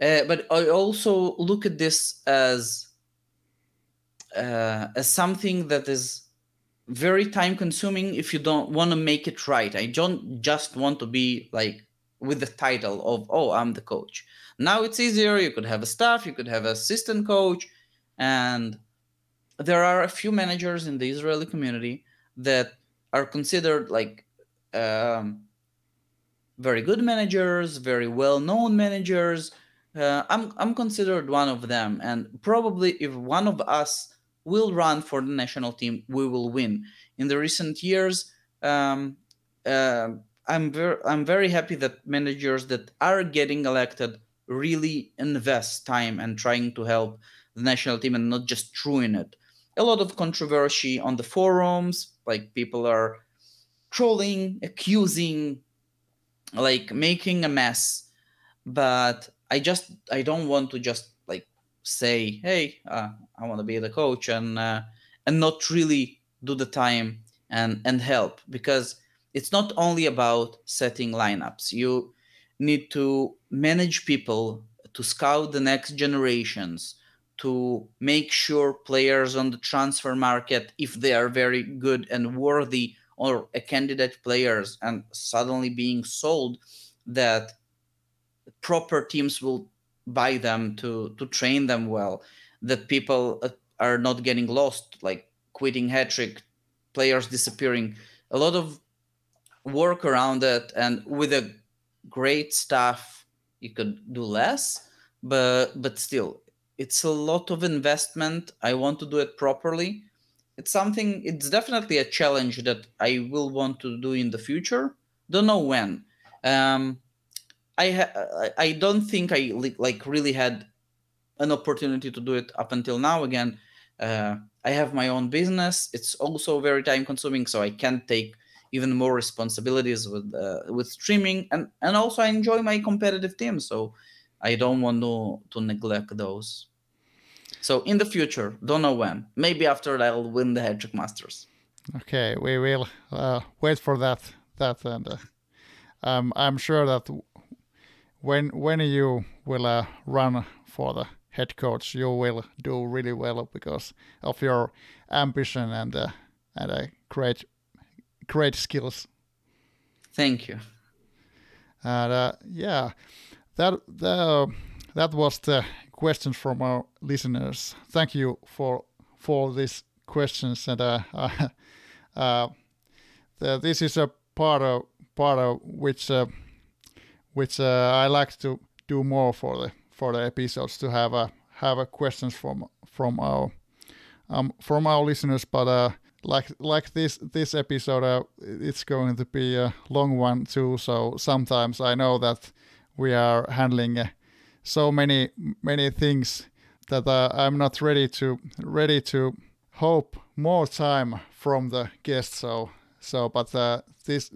Uh, but I also look at this as uh, as something that is very time consuming if you don't want to make it right. I don't just want to be like with the title of oh I'm the coach. Now it's easier. You could have a staff, you could have an assistant coach, and there are a few managers in the Israeli community that are considered like um, very good managers, very well-known managers. Uh, I'm I'm considered one of them, and probably if one of us will run for the national team, we will win. In the recent years, um, uh, I'm very I'm very happy that managers that are getting elected really invest time and trying to help the national team and not just ruin it. A lot of controversy on the forums, like people are trolling, accusing, like making a mess. But I just I don't want to just say, hey, uh, I want to be the coach and uh, and not really do the time and and help because it's not only about setting lineups. You need to manage people to scout the next generations to make sure players on the transfer market if they are very good and worthy or a candidate players and suddenly being sold that proper teams will buy them to to train them well that people uh, are not getting lost like quitting Hattrick players disappearing. A lot of work around it and with a great staff you could do less but but still it's a lot of investment. I want to do it properly. It's something it's definitely a challenge that i will want to do in the future. Don't know when. Um i ha- i don't think i like really had an opportunity to do it up until now. Again uh, i have my own business. It's also very time consuming so i can't take even more responsibilities with uh, with streaming. And and also i enjoy my competitive team so i don't want to to neglect those. So in the future don't know when. Maybe after i'll win Hattrick Masters. Okay we will uh, wait for that that and uh, um, i'm sure that when when you will uh, run for the head coach you will do really well because of your ambition and uh, and a great great skills. Thank you. And uh, yeah, that the, that was the questions from our listeners. Thank you for for these questions, and uh, uh, the, this is a part of part of which uh, which uh, I like to do more for the for the episodes to have a have a questions from from our um, from our listeners, but uh, like like this this episode uh, it's going to be a long one too so sometimes i know that we are handling uh, so many many things that uh, i'm not ready to ready to hope more time from the guests so so but uh, this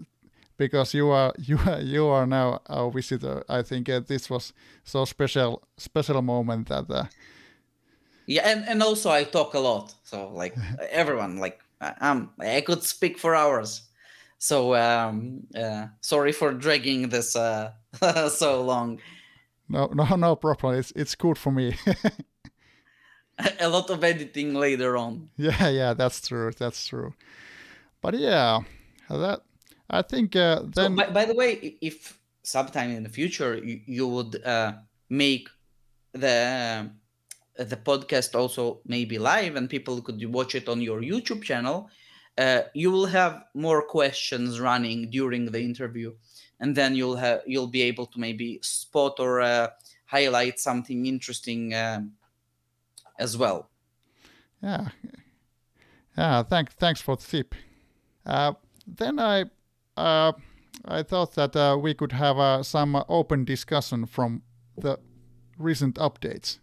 because you are you are you are now our visitor i think uh, this was so special special moment that uh, yeah and, and also i talk a lot so like everyone like I'm I could speak for hours. So um, uh, sorry for dragging this uh, so long. No, no, no problem. It's it's good for me. a lot of editing later on. Yeah, yeah, that's true. That's true. But yeah, that I think uh, then. So, by, by, the way, if sometime in the future you, you would uh, make the the podcast also maybe live and people could watch it on your YouTube channel, uh, you will have more questions running during the interview, and then you'll have you'll be able to maybe spot or uh, highlight something interesting uh, as well. Yeah, yeah. Thank thanks for the tip. Uh, then I uh, I thought that uh, we could have some open discussion from the recent updates.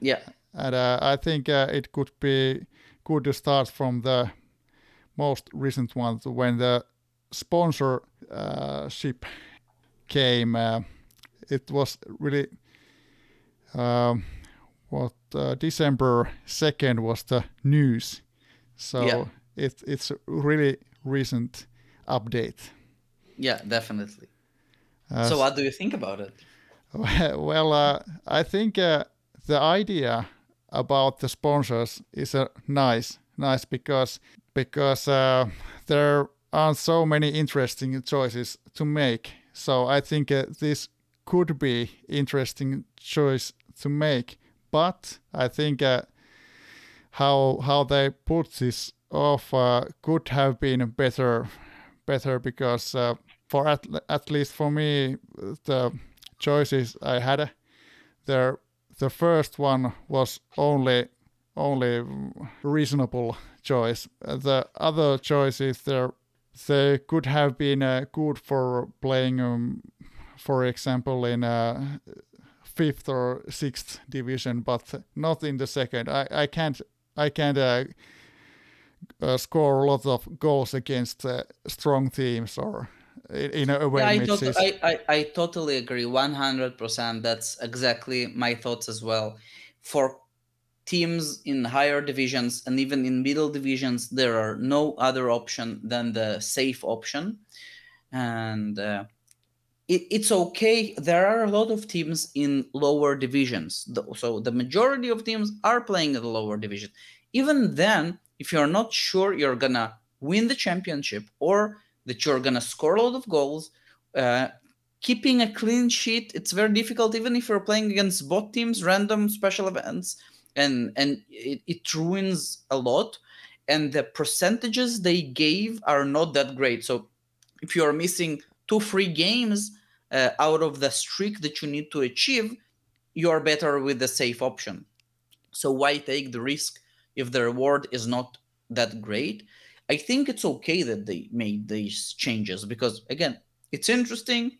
Yeah. And uh, I think uh, it could be good to start from the most recent one when the sponsorship came. Uh, it was really um, what uh, December second was the news, so yeah. it, it's really recent update. Yeah, definitely. Uh, so, what do you think about it? Well, uh, I think uh, the idea about the sponsors is a nice, nice because because uh, there are so many interesting choices to make. So I think uh, this could be interesting choice to make. But I think uh, how how they put this off uh, could have been better, better because uh, for at, at least for me the choices I had, they're the first one was only only reasonable choice. The other choices there they could have been uh, good for playing, um, for example, in a fifth or sixth division, but not in the second. I, I can't I can't uh, uh, score a lot of goals against uh, strong teams or in a way. Yeah, I, tot- I, I, I totally agree, one hundred percent. That's exactly my thoughts as well. For teams in higher divisions and even in middle divisions, there are no other option than the safe option, and uh, it, it's okay. There are a lot of teams in lower divisions, so the majority of teams are playing in the lower division. Even then, if you're not sure you're gonna win the championship or that you're gonna score a lot of goals, uh, keeping a clean sheet it's very difficult even if you're playing against bot teams, random special events, and and it, it ruins a lot. And the percentages they gave are not that great. So if you're missing two free games uh, out of the streak that you need to achieve, you're better with the safe option. So why take the risk if the reward is not that great? I think it's okay that they made these changes because again, it's interesting.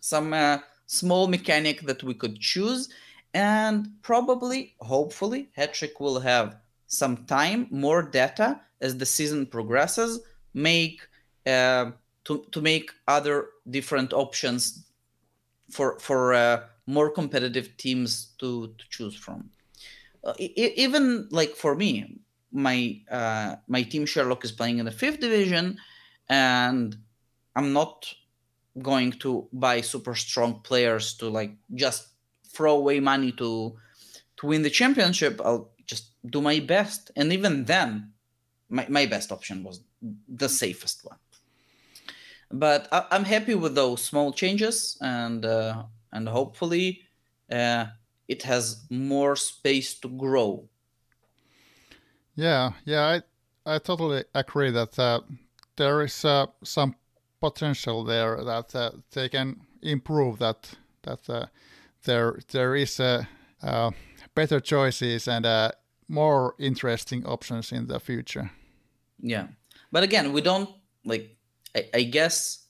Some uh, small mechanic that we could choose, and probably, hopefully, Hattrick will have some time, more data as the season progresses, make uh, to, to make other different options for for uh, more competitive teams to, to choose from. Uh, even like for me, my uh, my team Sherlock is playing in the fifth division, and I'm not going to buy super strong players to like just throw away money to to win the championship. I'll just do my best, and even then, my, my best option was the safest one but I, am happy with those small changes and uh, and hopefully uh, it has more space to grow. Yeah yeah i i totally agree that uh, there is uh, some potential there that uh, they can improve that that uh, there there is a better choices and more interesting options in the future. Yeah but again we don't like I, I guess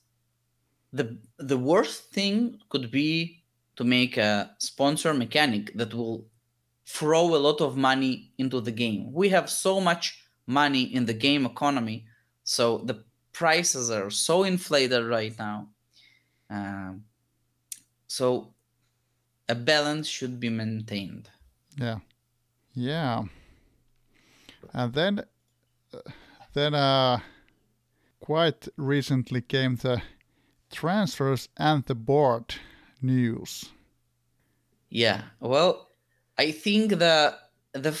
the the worst thing could be to make a sponsor mechanic that will throw a lot of money into the game. We have so much money in the game economy, so the prices are so inflated right now. Um, so a balance should be maintained. Yeah, yeah, and then then uh quite recently came the transfers and the board news. Yeah, well, I think the the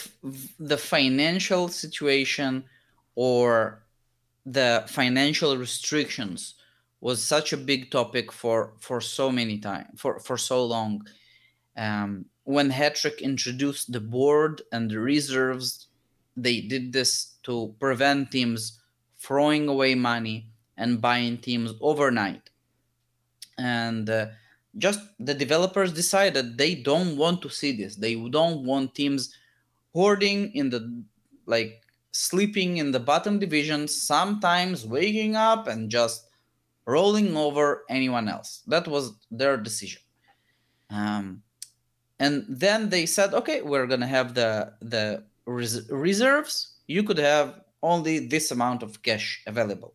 the financial situation or the financial restrictions was such a big topic for for so many time for for so long. Um, when Hattrick introduced the board and the reserves, they did this to prevent teams throwing away money and buying teams overnight. And uh, just the developers decided they don't want to see this. They don't want teams hoarding in the like sleeping in the bottom division, sometimes waking up and just rolling over anyone else. That was their decision. Um, and then they said, okay, we're gonna have the the res- reserves. You could have only this amount of cash available.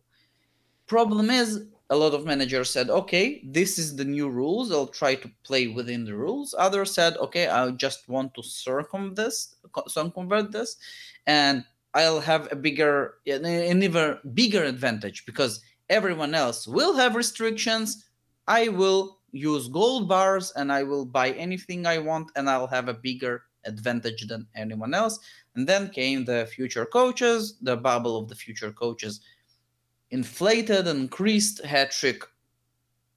Problem is, a lot of managers said, okay, this is the new rules. I'll try to play within the rules. Others said, okay, I just want to circum this, circumvent this, and I'll have a bigger, an even bigger advantage because everyone else will have restrictions. I will use gold bars and I will buy anything I want and I'll have a bigger advantage than anyone else. And then came the future coaches, the bubble of the future coaches inflated increased. Hattrick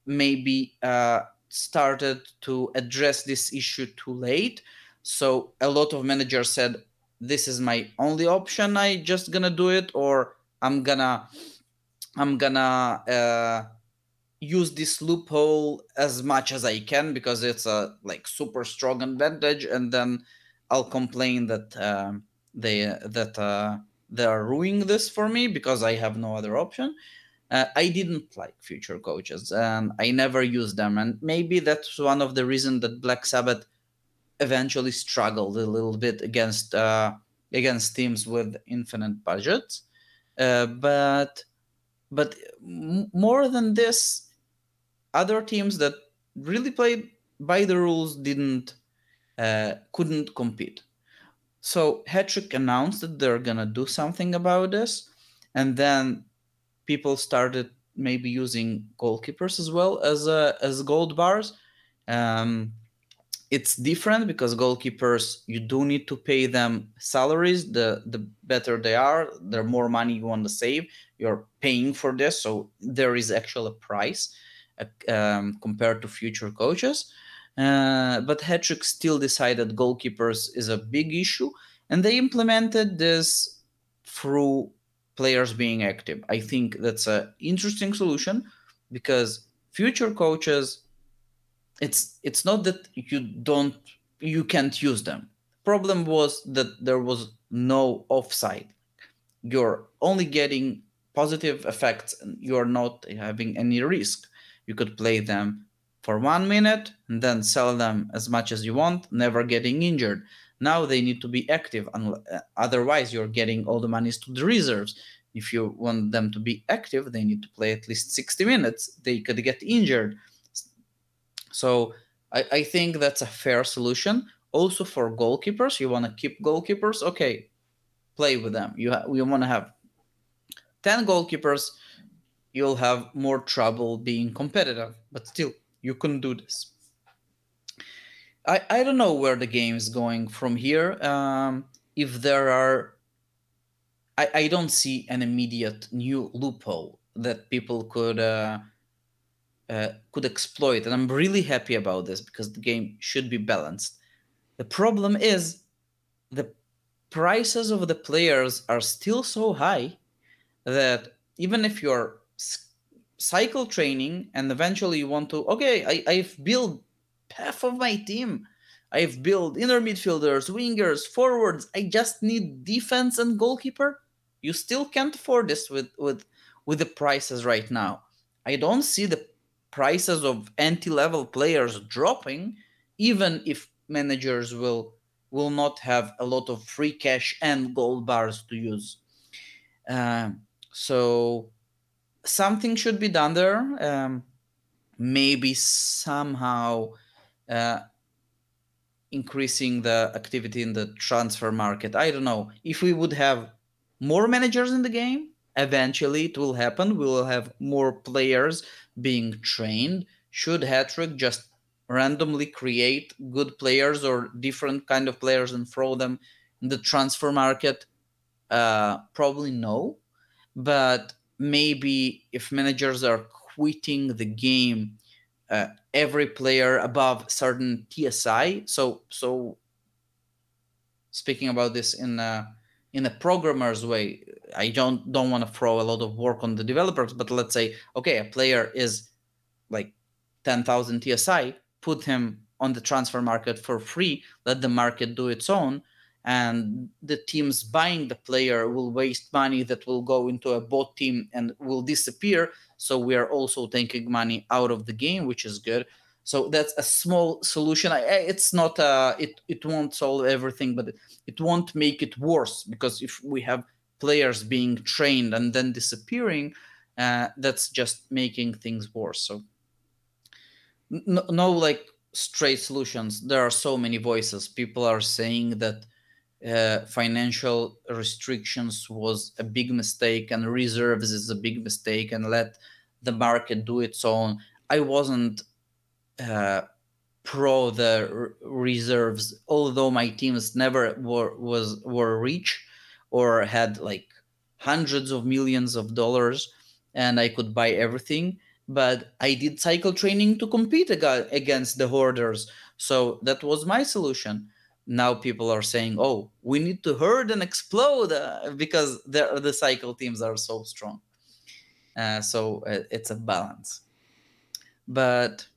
maybe uh, started to address this issue too late. So a lot of managers said, "This is my only option. I just gonna do it, or I'm gonna, I'm gonna uh, use this loophole as much as I can because it's a like super strong advantage, and then I'll complain that uh, they that uh, they are ruining this for me because I have no other option. uh, I didn't like future coaches and I never used them. And maybe that's one of the reasons that Black Sabbath eventually struggled a little bit against uh, against teams with infinite budgets. Uh, but but more than this, other teams that really played by the rules didn't uh, couldn't compete. So Hattrick announced that they're gonna do something about this, and then people started maybe using goalkeepers as well as uh, as gold bars. Um, it's different because goalkeepers you do need to pay them salaries. The the better they are, the more money you want to save. You're paying for this, so there is actually a price uh, um, compared to future coaches. Uh, but Hattrick still decided goalkeepers is a big issue, and they implemented this through players being active. I think that's an interesting solution because future coaches, it's it's not that you don't you can't use them. Problem was that there was no offside. You're only getting positive effects and you're not having any risk. You could play them for one minute and then sell them as much as you want, never getting injured. Now they need to be active, uh, otherwise, you're getting all the monies to the reserves. If you want them to be active, they need to play at least 60 minutes. They could get injured. So I, I think that's a fair solution. Also for goalkeepers, you want to keep goalkeepers. Okay, play with them. You ha- you want to have 10 goalkeepers. You'll have more trouble being competitive, but still you can do this. I, I don't know where the game is going from here. Um, if there are, I, I don't see an immediate new loophole that people could uh, uh, could exploit, and I'm really happy about this because the game should be balanced. The problem is the prices of the players are still so high that even if you're cycle training and eventually you want to okay I, i've built half of my team. I've built inner midfielders wingers forwards. I just need defense and goalkeeper. You still can't afford this with with with the prices right now. I don't see the prices of anti-level players dropping even if managers will will not have a lot of free cash and gold bars to use. Uh, so something should be done there. Um, maybe somehow uh, increasing the activity in the transfer market. I don't know. If we would have more managers in the game, eventually it will happen. We will have more players being trained. Should Hattrick just randomly create good players or different kind of players and throw them in the transfer market? Uh, probably no. But maybe if managers are quitting the game, uh, every player above certain TSI. So so speaking about this in a, in a programmer's way, I don't don't want to throw a lot of work on the developers, but let's say okay, a player is like 10,000 TSI, put him on the transfer market for free, let the market do its own and the teams buying the player will waste money that will go into a bot team and will disappear. So we are also taking money out of the game which is good. So that's a small solution. I, it's not uh it it won't solve everything but it won't make it worse because if we have players being trained and then disappearing uh, that's just making things worse. So no, no like straight solutions. There are so many voices. People are saying that uh, financial restrictions was a big mistake and reserves is a big mistake and let the market do its own. I wasn't uh, pro the r- reserves, although my teams never were was were rich or had like hundreds of millions of dollars and I could buy everything. But I did cycle training to compete ag- against the hoarders. So that was my solution now people are saying, "Oh, we need to herd and explode uh, because the cycle teams are so strong." Uh, so uh, it's a balance, but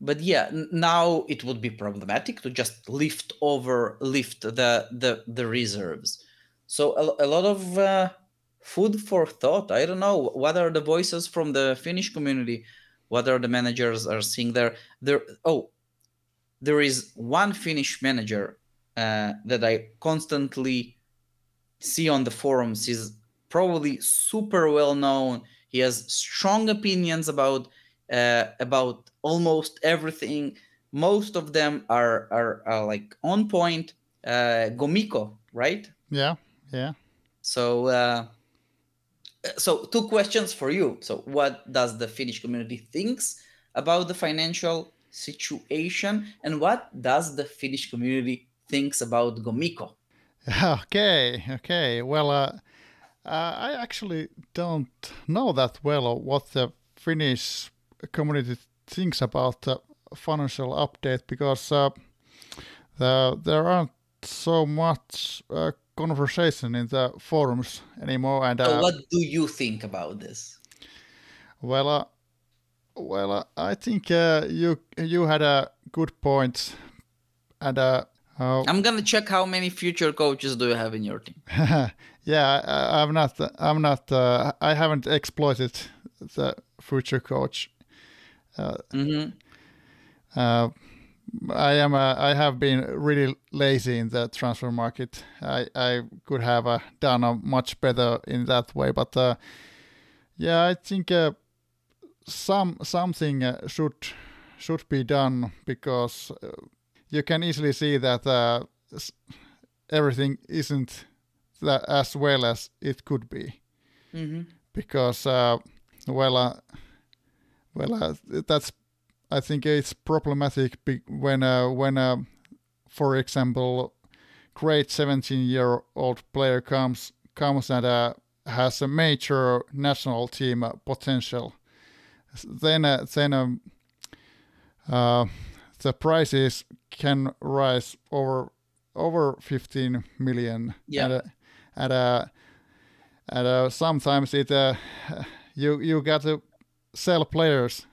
but yeah, now it would be problematic to just lift over lift the the the reserves. So a, a lot of uh, food for thought. I don't know what are the voices from the Finnish community. What are the managers are seeing there? There. Oh, there is one Finnish manager uh, that I constantly see on the forums. He's probably super well known. He has strong opinions about uh, about almost everything. Most of them are are, are like on point. Uh, Gomiko, right? Yeah, yeah. So, uh, so two questions for you. So, what does the Finnish community thinks about the financial situation, and what does the Finnish community thinks about Gomiko? Okay, okay. Well, uh, uh, I actually don't know that well what the Finnish community thinks about the financial update because uh, the, there aren't so much uh, conversation in the forums anymore. And so what do you think about this? Well, uh, well, I think uh, you you had a good point, and uh, I'm gonna check how many future coaches do you have in your team. yeah, I, am not. I'm not. Uh, I haven't exploited the future coach. Uh, mm-hmm. uh, I am. Uh, I have been really lazy in the transfer market. I I could have uh, done a much better in that way, but uh, yeah, I think some something should should be done because you can easily see that uh, everything isn't that as well as it could be mm-hmm. because uh, well uh, well uh, that's I think it's problematic when uh, when uh, for example great 17 year old player comes comes and has a major national team potential then then um, the prices can rise over over 15 million. Yeah. And, uh, and, uh, and uh, sometimes it uh, you you got to sell players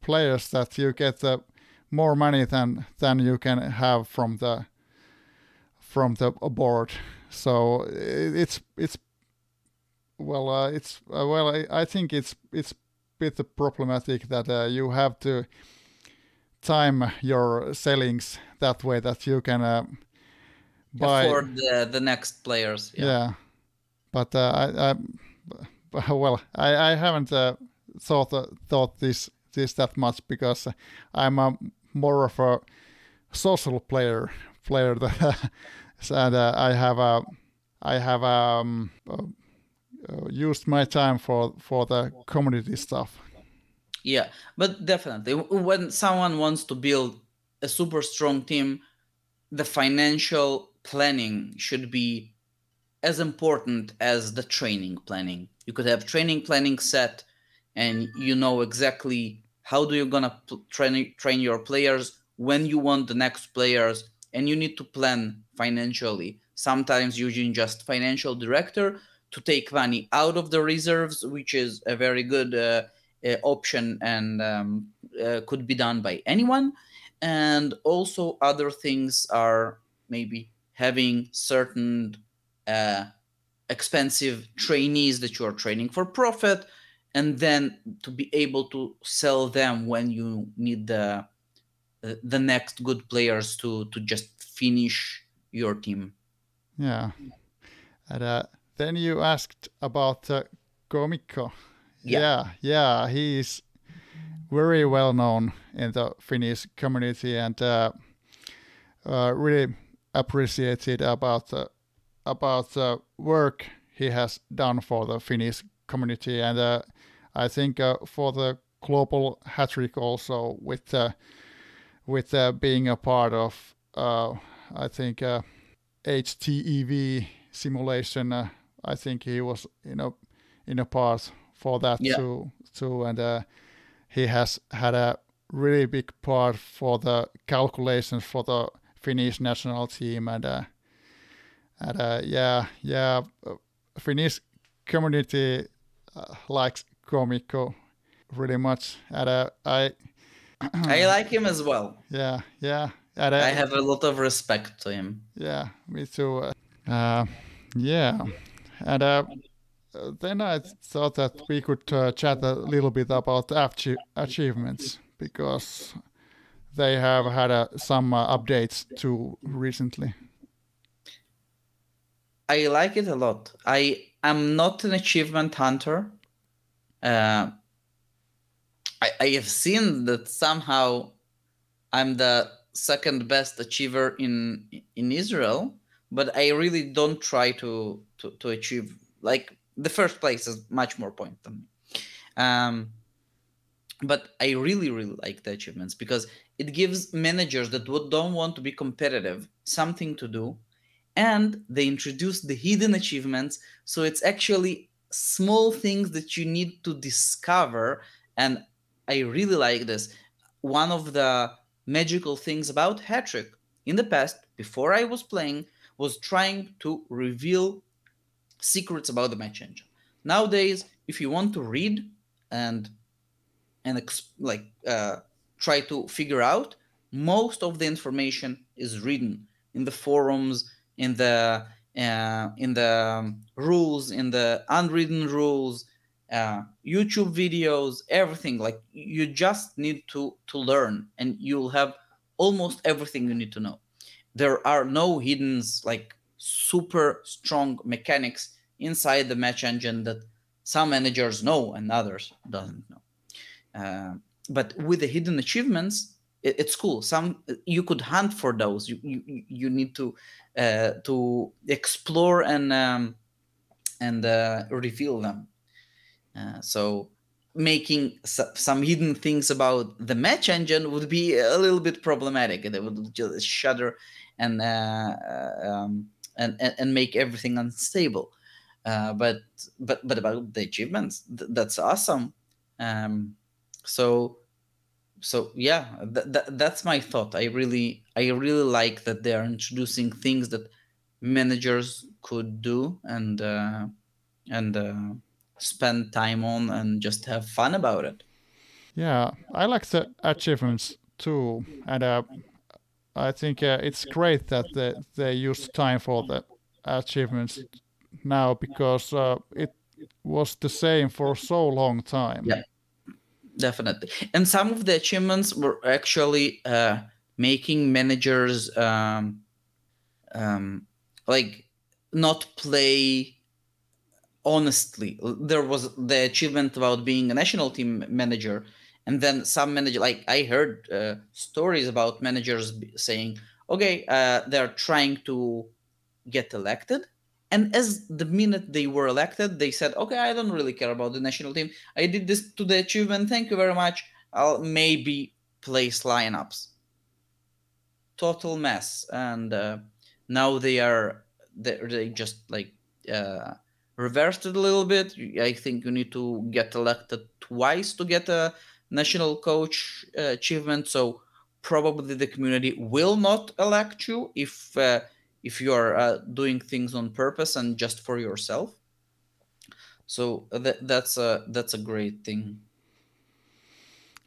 players that you get uh, more money than than you can have from the from the board. So it's it's well uh, it's uh, well I, I think it's it's a bit problematic that uh, you have to time your sellings that way that you can uh, buy for the, the next players. Yeah, yeah. but uh, I, I, well, I, I haven't uh, thought uh, thought this this that much because I'm a, more of a social player player that, and uh, I have a I have um, uh, Uh, used my time for for the community stuff. Yeah, but definitely when someone wants to build a super strong team, the financial planning should be as important as the training planning. You could have training planning set and you know exactly how do you gonna train train your players when you want the next players and you need to plan financially sometimes using just financial director to take money out of the reserves which is a very good uh, uh, option and um, uh, could be done by anyone. And also, other things are maybe having certain uh, expensive trainees that you are training for profit, and then to be able to sell them when you need the the next good players to to just finish your team. Yeah, and uh, then you asked about uh, Gomiko. Yeah. yeah, yeah, he's very well known in the Finnish community and uh, uh, really appreciated about the about the work he has done for the Finnish community and uh, I think uh, for the global Hattrick also with uh, with uh, being a part of I think HTEV simulation. I think he was in a in a part for that yeah. too. Too, and uh, he has had a really big part for the calculations for the Finnish national team, and uh, and uh, yeah, yeah, uh, Finnish community uh, likes Gomiko really much, and uh, I. I like him as well. Yeah, yeah. And, I have a lot of respect to him. Yeah, me too. yeah, and uh, then I thought that we could uh, chat a little bit about achie- achievements because they have had uh, some uh, updates too recently. I like it a lot. I am not an achievement hunter. Uh, I, I have seen that somehow I'm the second best achiever in in Israel, but I really don't try to to, to achieve like the first place is much more point than me. Um, but I really really like the achievements because it gives managers that don't want to be competitive something to do and they introduce the hidden achievements so it's actually small things that you need to discover and i really like this one of the magical things about Hattrick in the past before i was playing was trying to reveal secrets about the match engine. Nowadays if you want to read and and like uh, try to figure out most of the information is written in the forums in the uh, in the um, rules in the unwritten rules uh, youtube videos everything. Like you just need to to learn and you'll have almost everything you need to know. There are no hidden like super strong mechanics inside the match engine that some managers know and others doesn't know. Uh, but with the hidden achievements it, it's cool. Some you could hunt for those. You you, you need to uh, to explore and um, and uh, reveal them. Uh, so making some hidden things about the match engine would be a little bit problematic. They would just shudder and uh, uh, um, and, and make everything unstable but but but about the achievements th- that's awesome. Um, so so yeah th- th- that's my thought. I really i really like that they are introducing things that managers could do and uh, and uh, spend time on and just have fun about it. Yeah i like the achievements too. And uh, i think uh, it's great that they, they use time for the achievements now because uh, it was the same for so long time. Yeah definitely. And some of the achievements were actually uh, making managers um, um, like not play honestly. There was the achievement about being a national team manager and then some manager like i heard uh, stories about managers saying okay uh, they're trying to get elected and as the minute they were elected, they said, okay, I don't really care about the national team. I did this to the achievement. Thank you very much. I'll maybe place lineups. Total mess. And uh, now they are, they, they just like uh, reversed it a little bit. I think you need to get elected twice to get a national coach uh, achievement. So probably the community will not elect you if uh, if you are uh, doing things on purpose and just for yourself. So uh, that, that's a that's a great thing.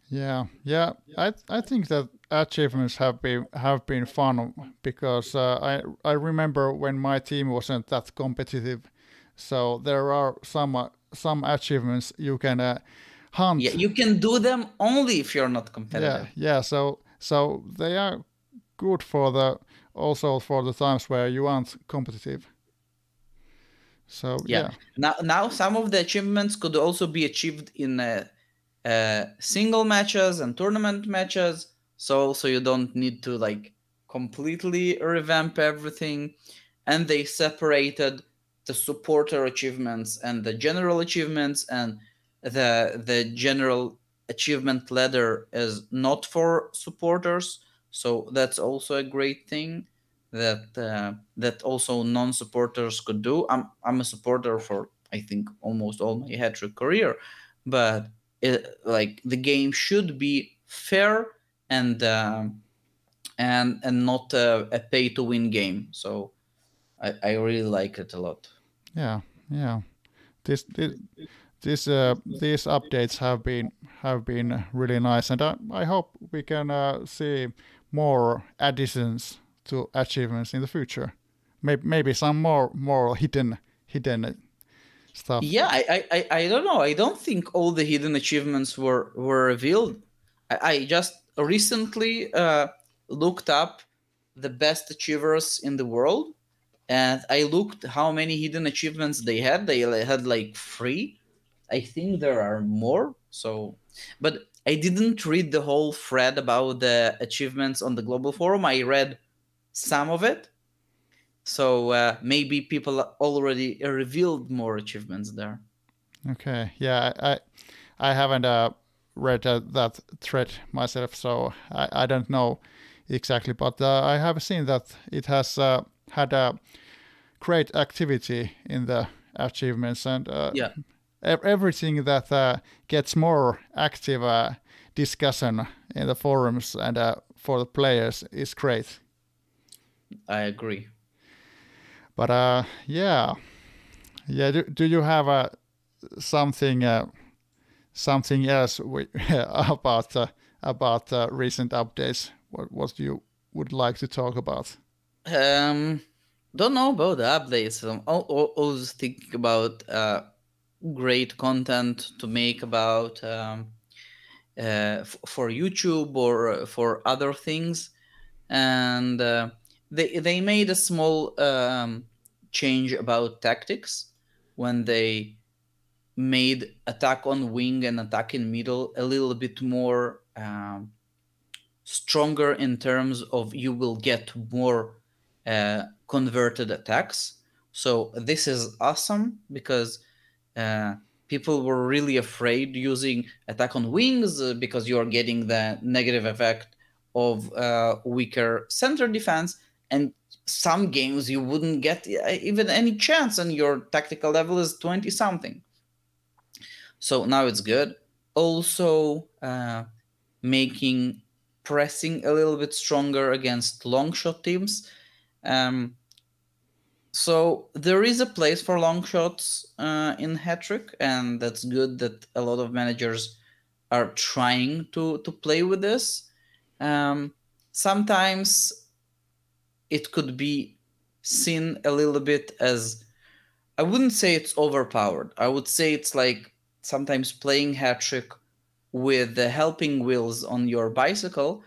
Yeah yeah. I i think that achievements have been have been fun because uh, i i remember when my team wasn't that competitive. So there are some uh, some achievements you can uh, hunt. Yeah you can do them only if you're not competitive. Yeah yeah. So so they are good for the also for the times where you aren't competitive. So yeah. yeah. Now, now some of the achievements could also be achieved in uh, uh, single matches and tournament matches. So so you don't need to like completely revamp everything. And they separated the supporter achievements and the general achievements and the the general achievement ladder is not for supporters so that's also a great thing that uh, that also non-supporters could do. I'm I'm a supporter for I think almost all my Hattrick career, but it, like the game should be fair and uh, and and not a, a pay to win game. So I, I really like it a lot. Yeah, yeah. This this this uh, these updates have been have been really nice, and I, I hope we can uh, see more additions to achievements in the future. Maybe maybe some more more hidden hidden stuff. Yeah, I, I, I don't know. I don't think all the hidden achievements were were revealed. I, I just recently uh, looked up the best achievers in the world, and I looked how many hidden achievements they had. They had like three. I think there are more. So, but I didn't read the whole thread about the achievements on the global forum. I read some of it. So uh, maybe people already revealed more achievements there. Okay, yeah, I I haven't uh, read uh, that thread myself, so I, I don't know exactly, but uh, I have seen that it has uh, had a great activity in the achievements and uh, yeah everything that uh, gets more active uh, discussion in the forums and uh, for the players is great. I agree. But uh, yeah, yeah. Do, do you have uh, something uh, something else we, about uh, about uh, recent updates? What what you would like to talk about? Um, don't know about the updates. I'm always thinking about uh, great content to make about um, uh, for YouTube or uh, for other things, and uh, they they made a small um, change about tactics when they made attack on wing and attack in middle a little bit more um, stronger in terms of you will get more uh, converted attacks. So this is awesome because uh, people were really afraid using attack on wings uh, because you are getting the negative effect of uh, weaker center defense and some games you wouldn't get uh, even any chance and your tactical level is 20 something. So now it's good. Also uh, making pressing a little bit stronger against long shot teams. Um, so there is a place for long shots uh, in Hattrick, and that's good that a lot of managers are trying to to play with this. Um, sometimes it could be seen a little bit as I wouldn't say it's overpowered. I would say it's like sometimes playing Hattrick with the helping wheels on your bicycle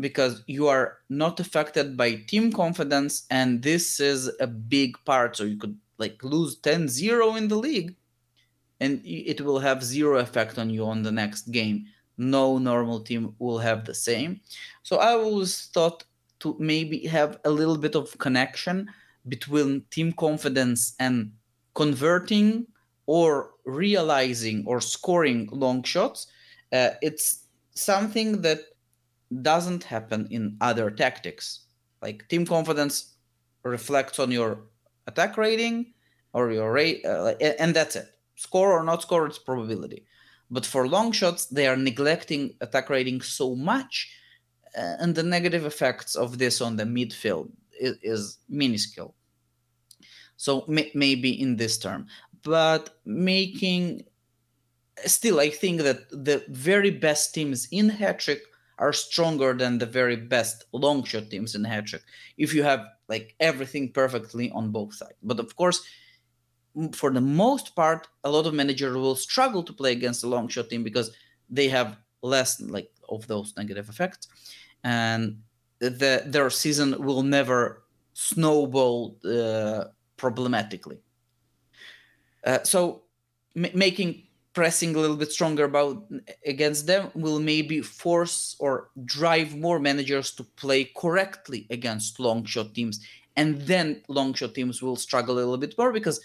because you are not affected by team confidence and this is a big part. So you could like lose 10-0 in the league and it will have zero effect on you on the next game. No normal team will have the same. So i always thought to maybe have a little bit of connection between team confidence and converting or realizing or scoring long shots. Uh, it's something that doesn't happen in other tactics. Like team confidence reflects on your attack rating or your rate, uh, and that's it. Score or not score, it's probability. But for long shots, they are neglecting attack rating so much, uh, and the negative effects of this on the midfield is, is minuscule. So may, maybe in this term, but making still, I think that the very best teams in Hattrick are stronger than the very best long shot teams in Hattrick if you have like everything perfectly on both sides. But of course, for the most part, a lot of managers will struggle to play against a long shot team because they have less like of those negative effects, and the their season will never snowball uh, problematically. Uh, so m- making pressing a little bit stronger about against them will maybe force or drive more managers to play correctly against long shot teams. And then long shot teams will struggle a little bit more because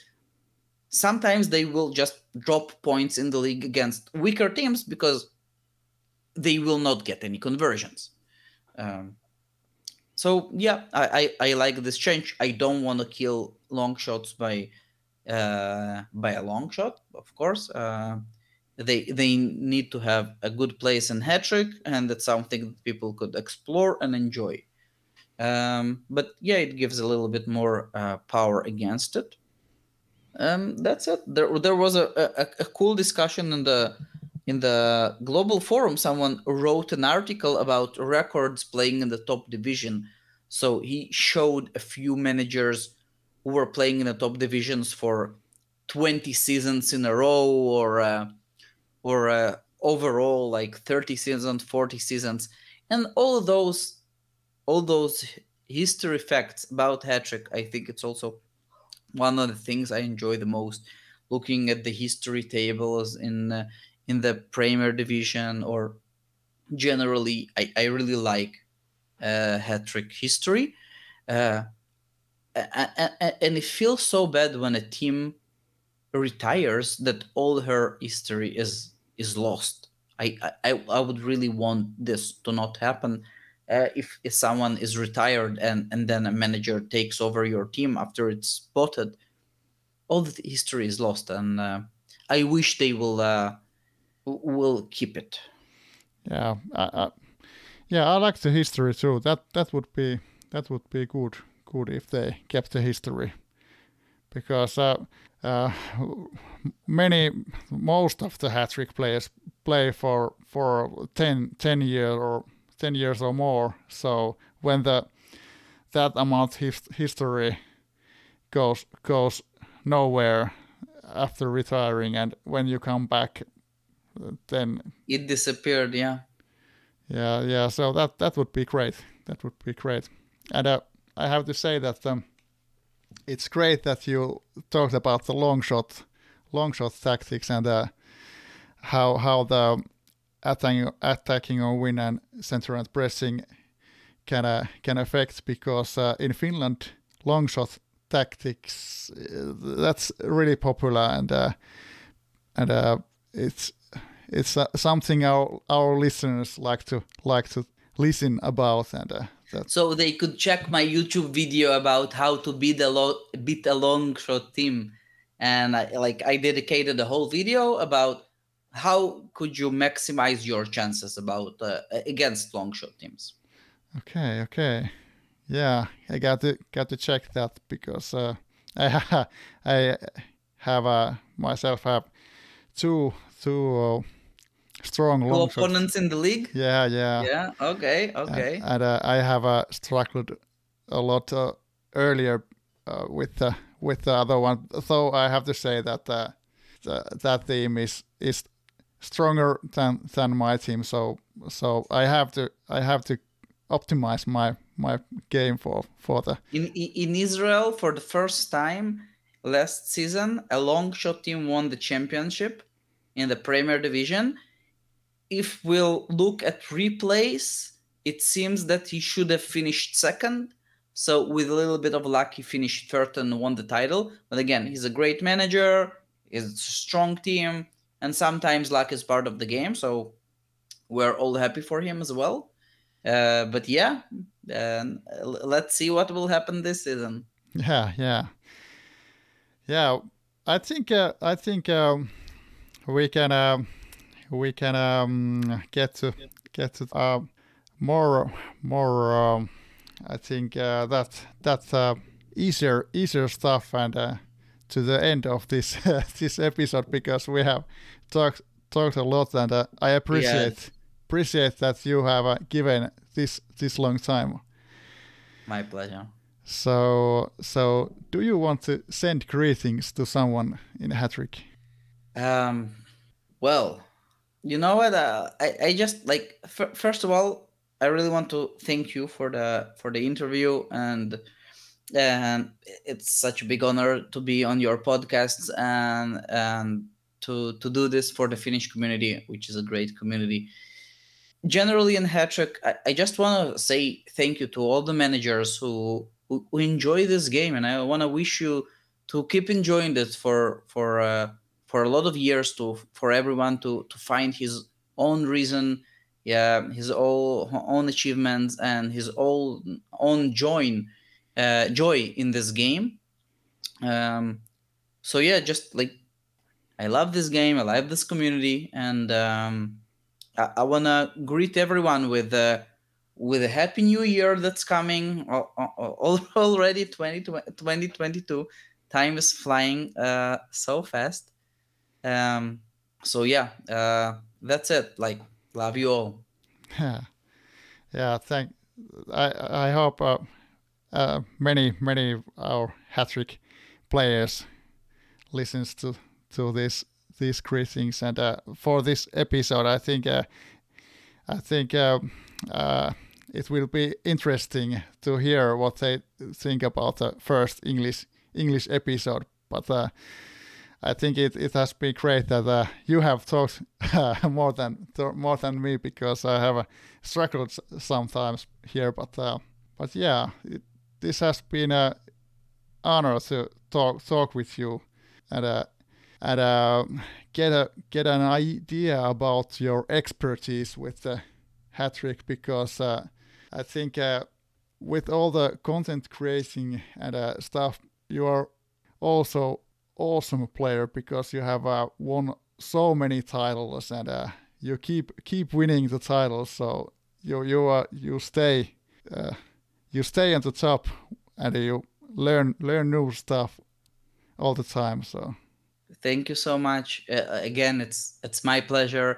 sometimes they will just drop points in the league against weaker teams because they will not get any conversions. Um, so yeah I, I, I like this change. I don't want to kill long shots by by a long shot, of course. Uh, they they need to have a good place in Hattrick, and that's something people could explore and enjoy. Um, but yeah, it gives a little bit more uh, power against it. Um, that's it. There, there was a, a, a cool discussion in the in the global forum. Someone wrote an article about records playing in the top division. So he showed a few managers who were playing in the top divisions for 20 seasons in a row or uh, or uh, overall like 30 seasons 40 seasons. And all those all those history facts about Hattrick i think it's also one of the things i enjoy the most looking at the history tables in uh, in the premier division or generally i, I really like uh, Hattrick history. Uh, and it feels so bad when a team retires that all her history is is lost. I I, I would really want this to not happen. Uh, if if someone is retired and and then a manager takes over your team after it's spotted, all the history is lost, and uh, I wish they will uh, will keep it. Yeah, yeah, I like the history too. That that would be that would be good good if they kept the history. Because uh, uh, many most of the Hattrick players play for for 10, 10 years or 10 years or more. So when the that amount his, history goes goes nowhere after retiring and when you come back then it disappeared yeah. Yeah yeah so that that would be great. That would be great. And uh, i have to say that um, it's great that you talked about the long shot, long shot tactics and uh, how how the attacking attacking on win and center and pressing can uh, can affect because uh, in Finland long shot tactics uh, that's really popular and uh, and uh, it's it's something our our listeners like to like to listen about and that's... So they could check my YouTube video about how to beat a lo- beat a long shot team, and I, like I dedicated a whole video about how could you maximize your chances about uh, against long shot teams. Okay, okay, yeah, I got to got to check that because uh, I I have uh, myself have two two uh, strong long opponents in the league. Yeah, yeah, yeah. Okay, okay. And, and uh, I have uh, struggled a lot uh, earlier uh, with the with the other one. So I have to say that uh, the, that team is is stronger than than my team. So so I have to I have to optimize my my game for for the in in Israel for the first time last season a long shot team won the championship in the Premier Division if we'll look at replays, it seems that he should have finished second. So with a little bit of luck, he finished third and won the title. But again, he's a great manager. He's a strong team, and sometimes luck is part of the game. So we're all happy for him as well. Uh, but yeah, uh, let's see what will happen this season. Yeah, yeah, yeah. I think uh, I think um, we can um, we can um, get to get to uh, more more. Um, I think uh, that that's uh, easier easier stuff and uh, to the end of this this episode because we have talked talked a lot and uh, I appreciate yes. appreciate that you have uh, given this this long time. My pleasure. So so do you want to send greetings to someone in Hattrick? Um, well, you know what? Uh, I I just like f- first of all, I really want to thank you for the for the interview and and it's such a big honor to be on your podcast and and to to do this for the Finnish community, which is a great community. Generally in Hattrick, I, I just want to say thank you to all the managers who, who, who enjoy this game, and I want to wish you to keep enjoying this for for uh, for a lot of years to for everyone to to find his own reason yeah his own own achievements and his own own joy uh, joy in this game. Um so yeah just like i love this game i love this community and um i, I want to greet everyone with uh with a happy new year that's coming. Already 20, 2022 time is flying uh so fast um, so yeah, uh, that's it. Like, love you all. Yeah, yeah. Thank. I I hope uh, uh, many many our Hattrick players listens to to this these greetings. And uh, for this episode, I think uh, I think uh, uh, it will be interesting to hear what they think about the first English English episode. But uh, I think it, it has been great that uh, you have talked more than more than me because I have struggled sometimes here. But but yeah, it, this has been a honor to talk talk with you and uh, and uh, get a get an idea about your expertise with the Hattrick because uh, I think uh, with all the content creating and uh, stuff, you are also awesome player because you have uh, won so many titles and uh, you keep keep winning the titles. So you you uh, you stay uh, you stay on the top and you learn learn new stuff all the time. So thank you so much. Uh, again, it's it's my pleasure.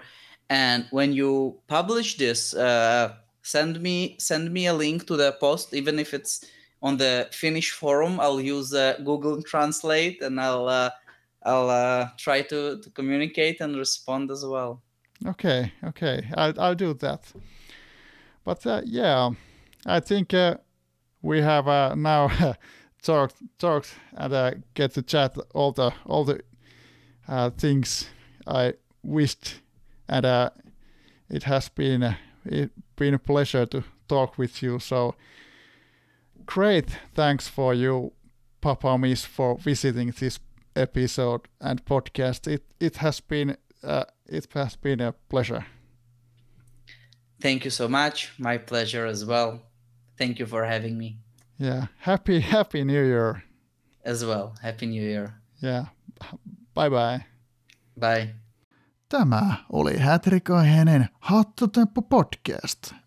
And when you publish this, uh, send me send me a link to the post, even if it's on the Finnish forum. I'll use uh, Google Translate, and I'll uh, I'll uh, try to to communicate and respond as well. Okay, okay, I'll I'll do that. But uh, yeah, I think we have now talked talked and get to chat all the all the uh, things I wished, and uh, it has been uh, it been a pleasure to talk with you. So great, thanks for you, Papa Mish, for visiting this episode and podcast. It it has been uh, it has been a pleasure. Thank you so much. My pleasure as well. Thank you for having me. Yeah, happy happy New Year. As well, happy New Year. Yeah. Bye bye. Bye. Tämä oli Hätrikoihenen Hattutemppu podcast.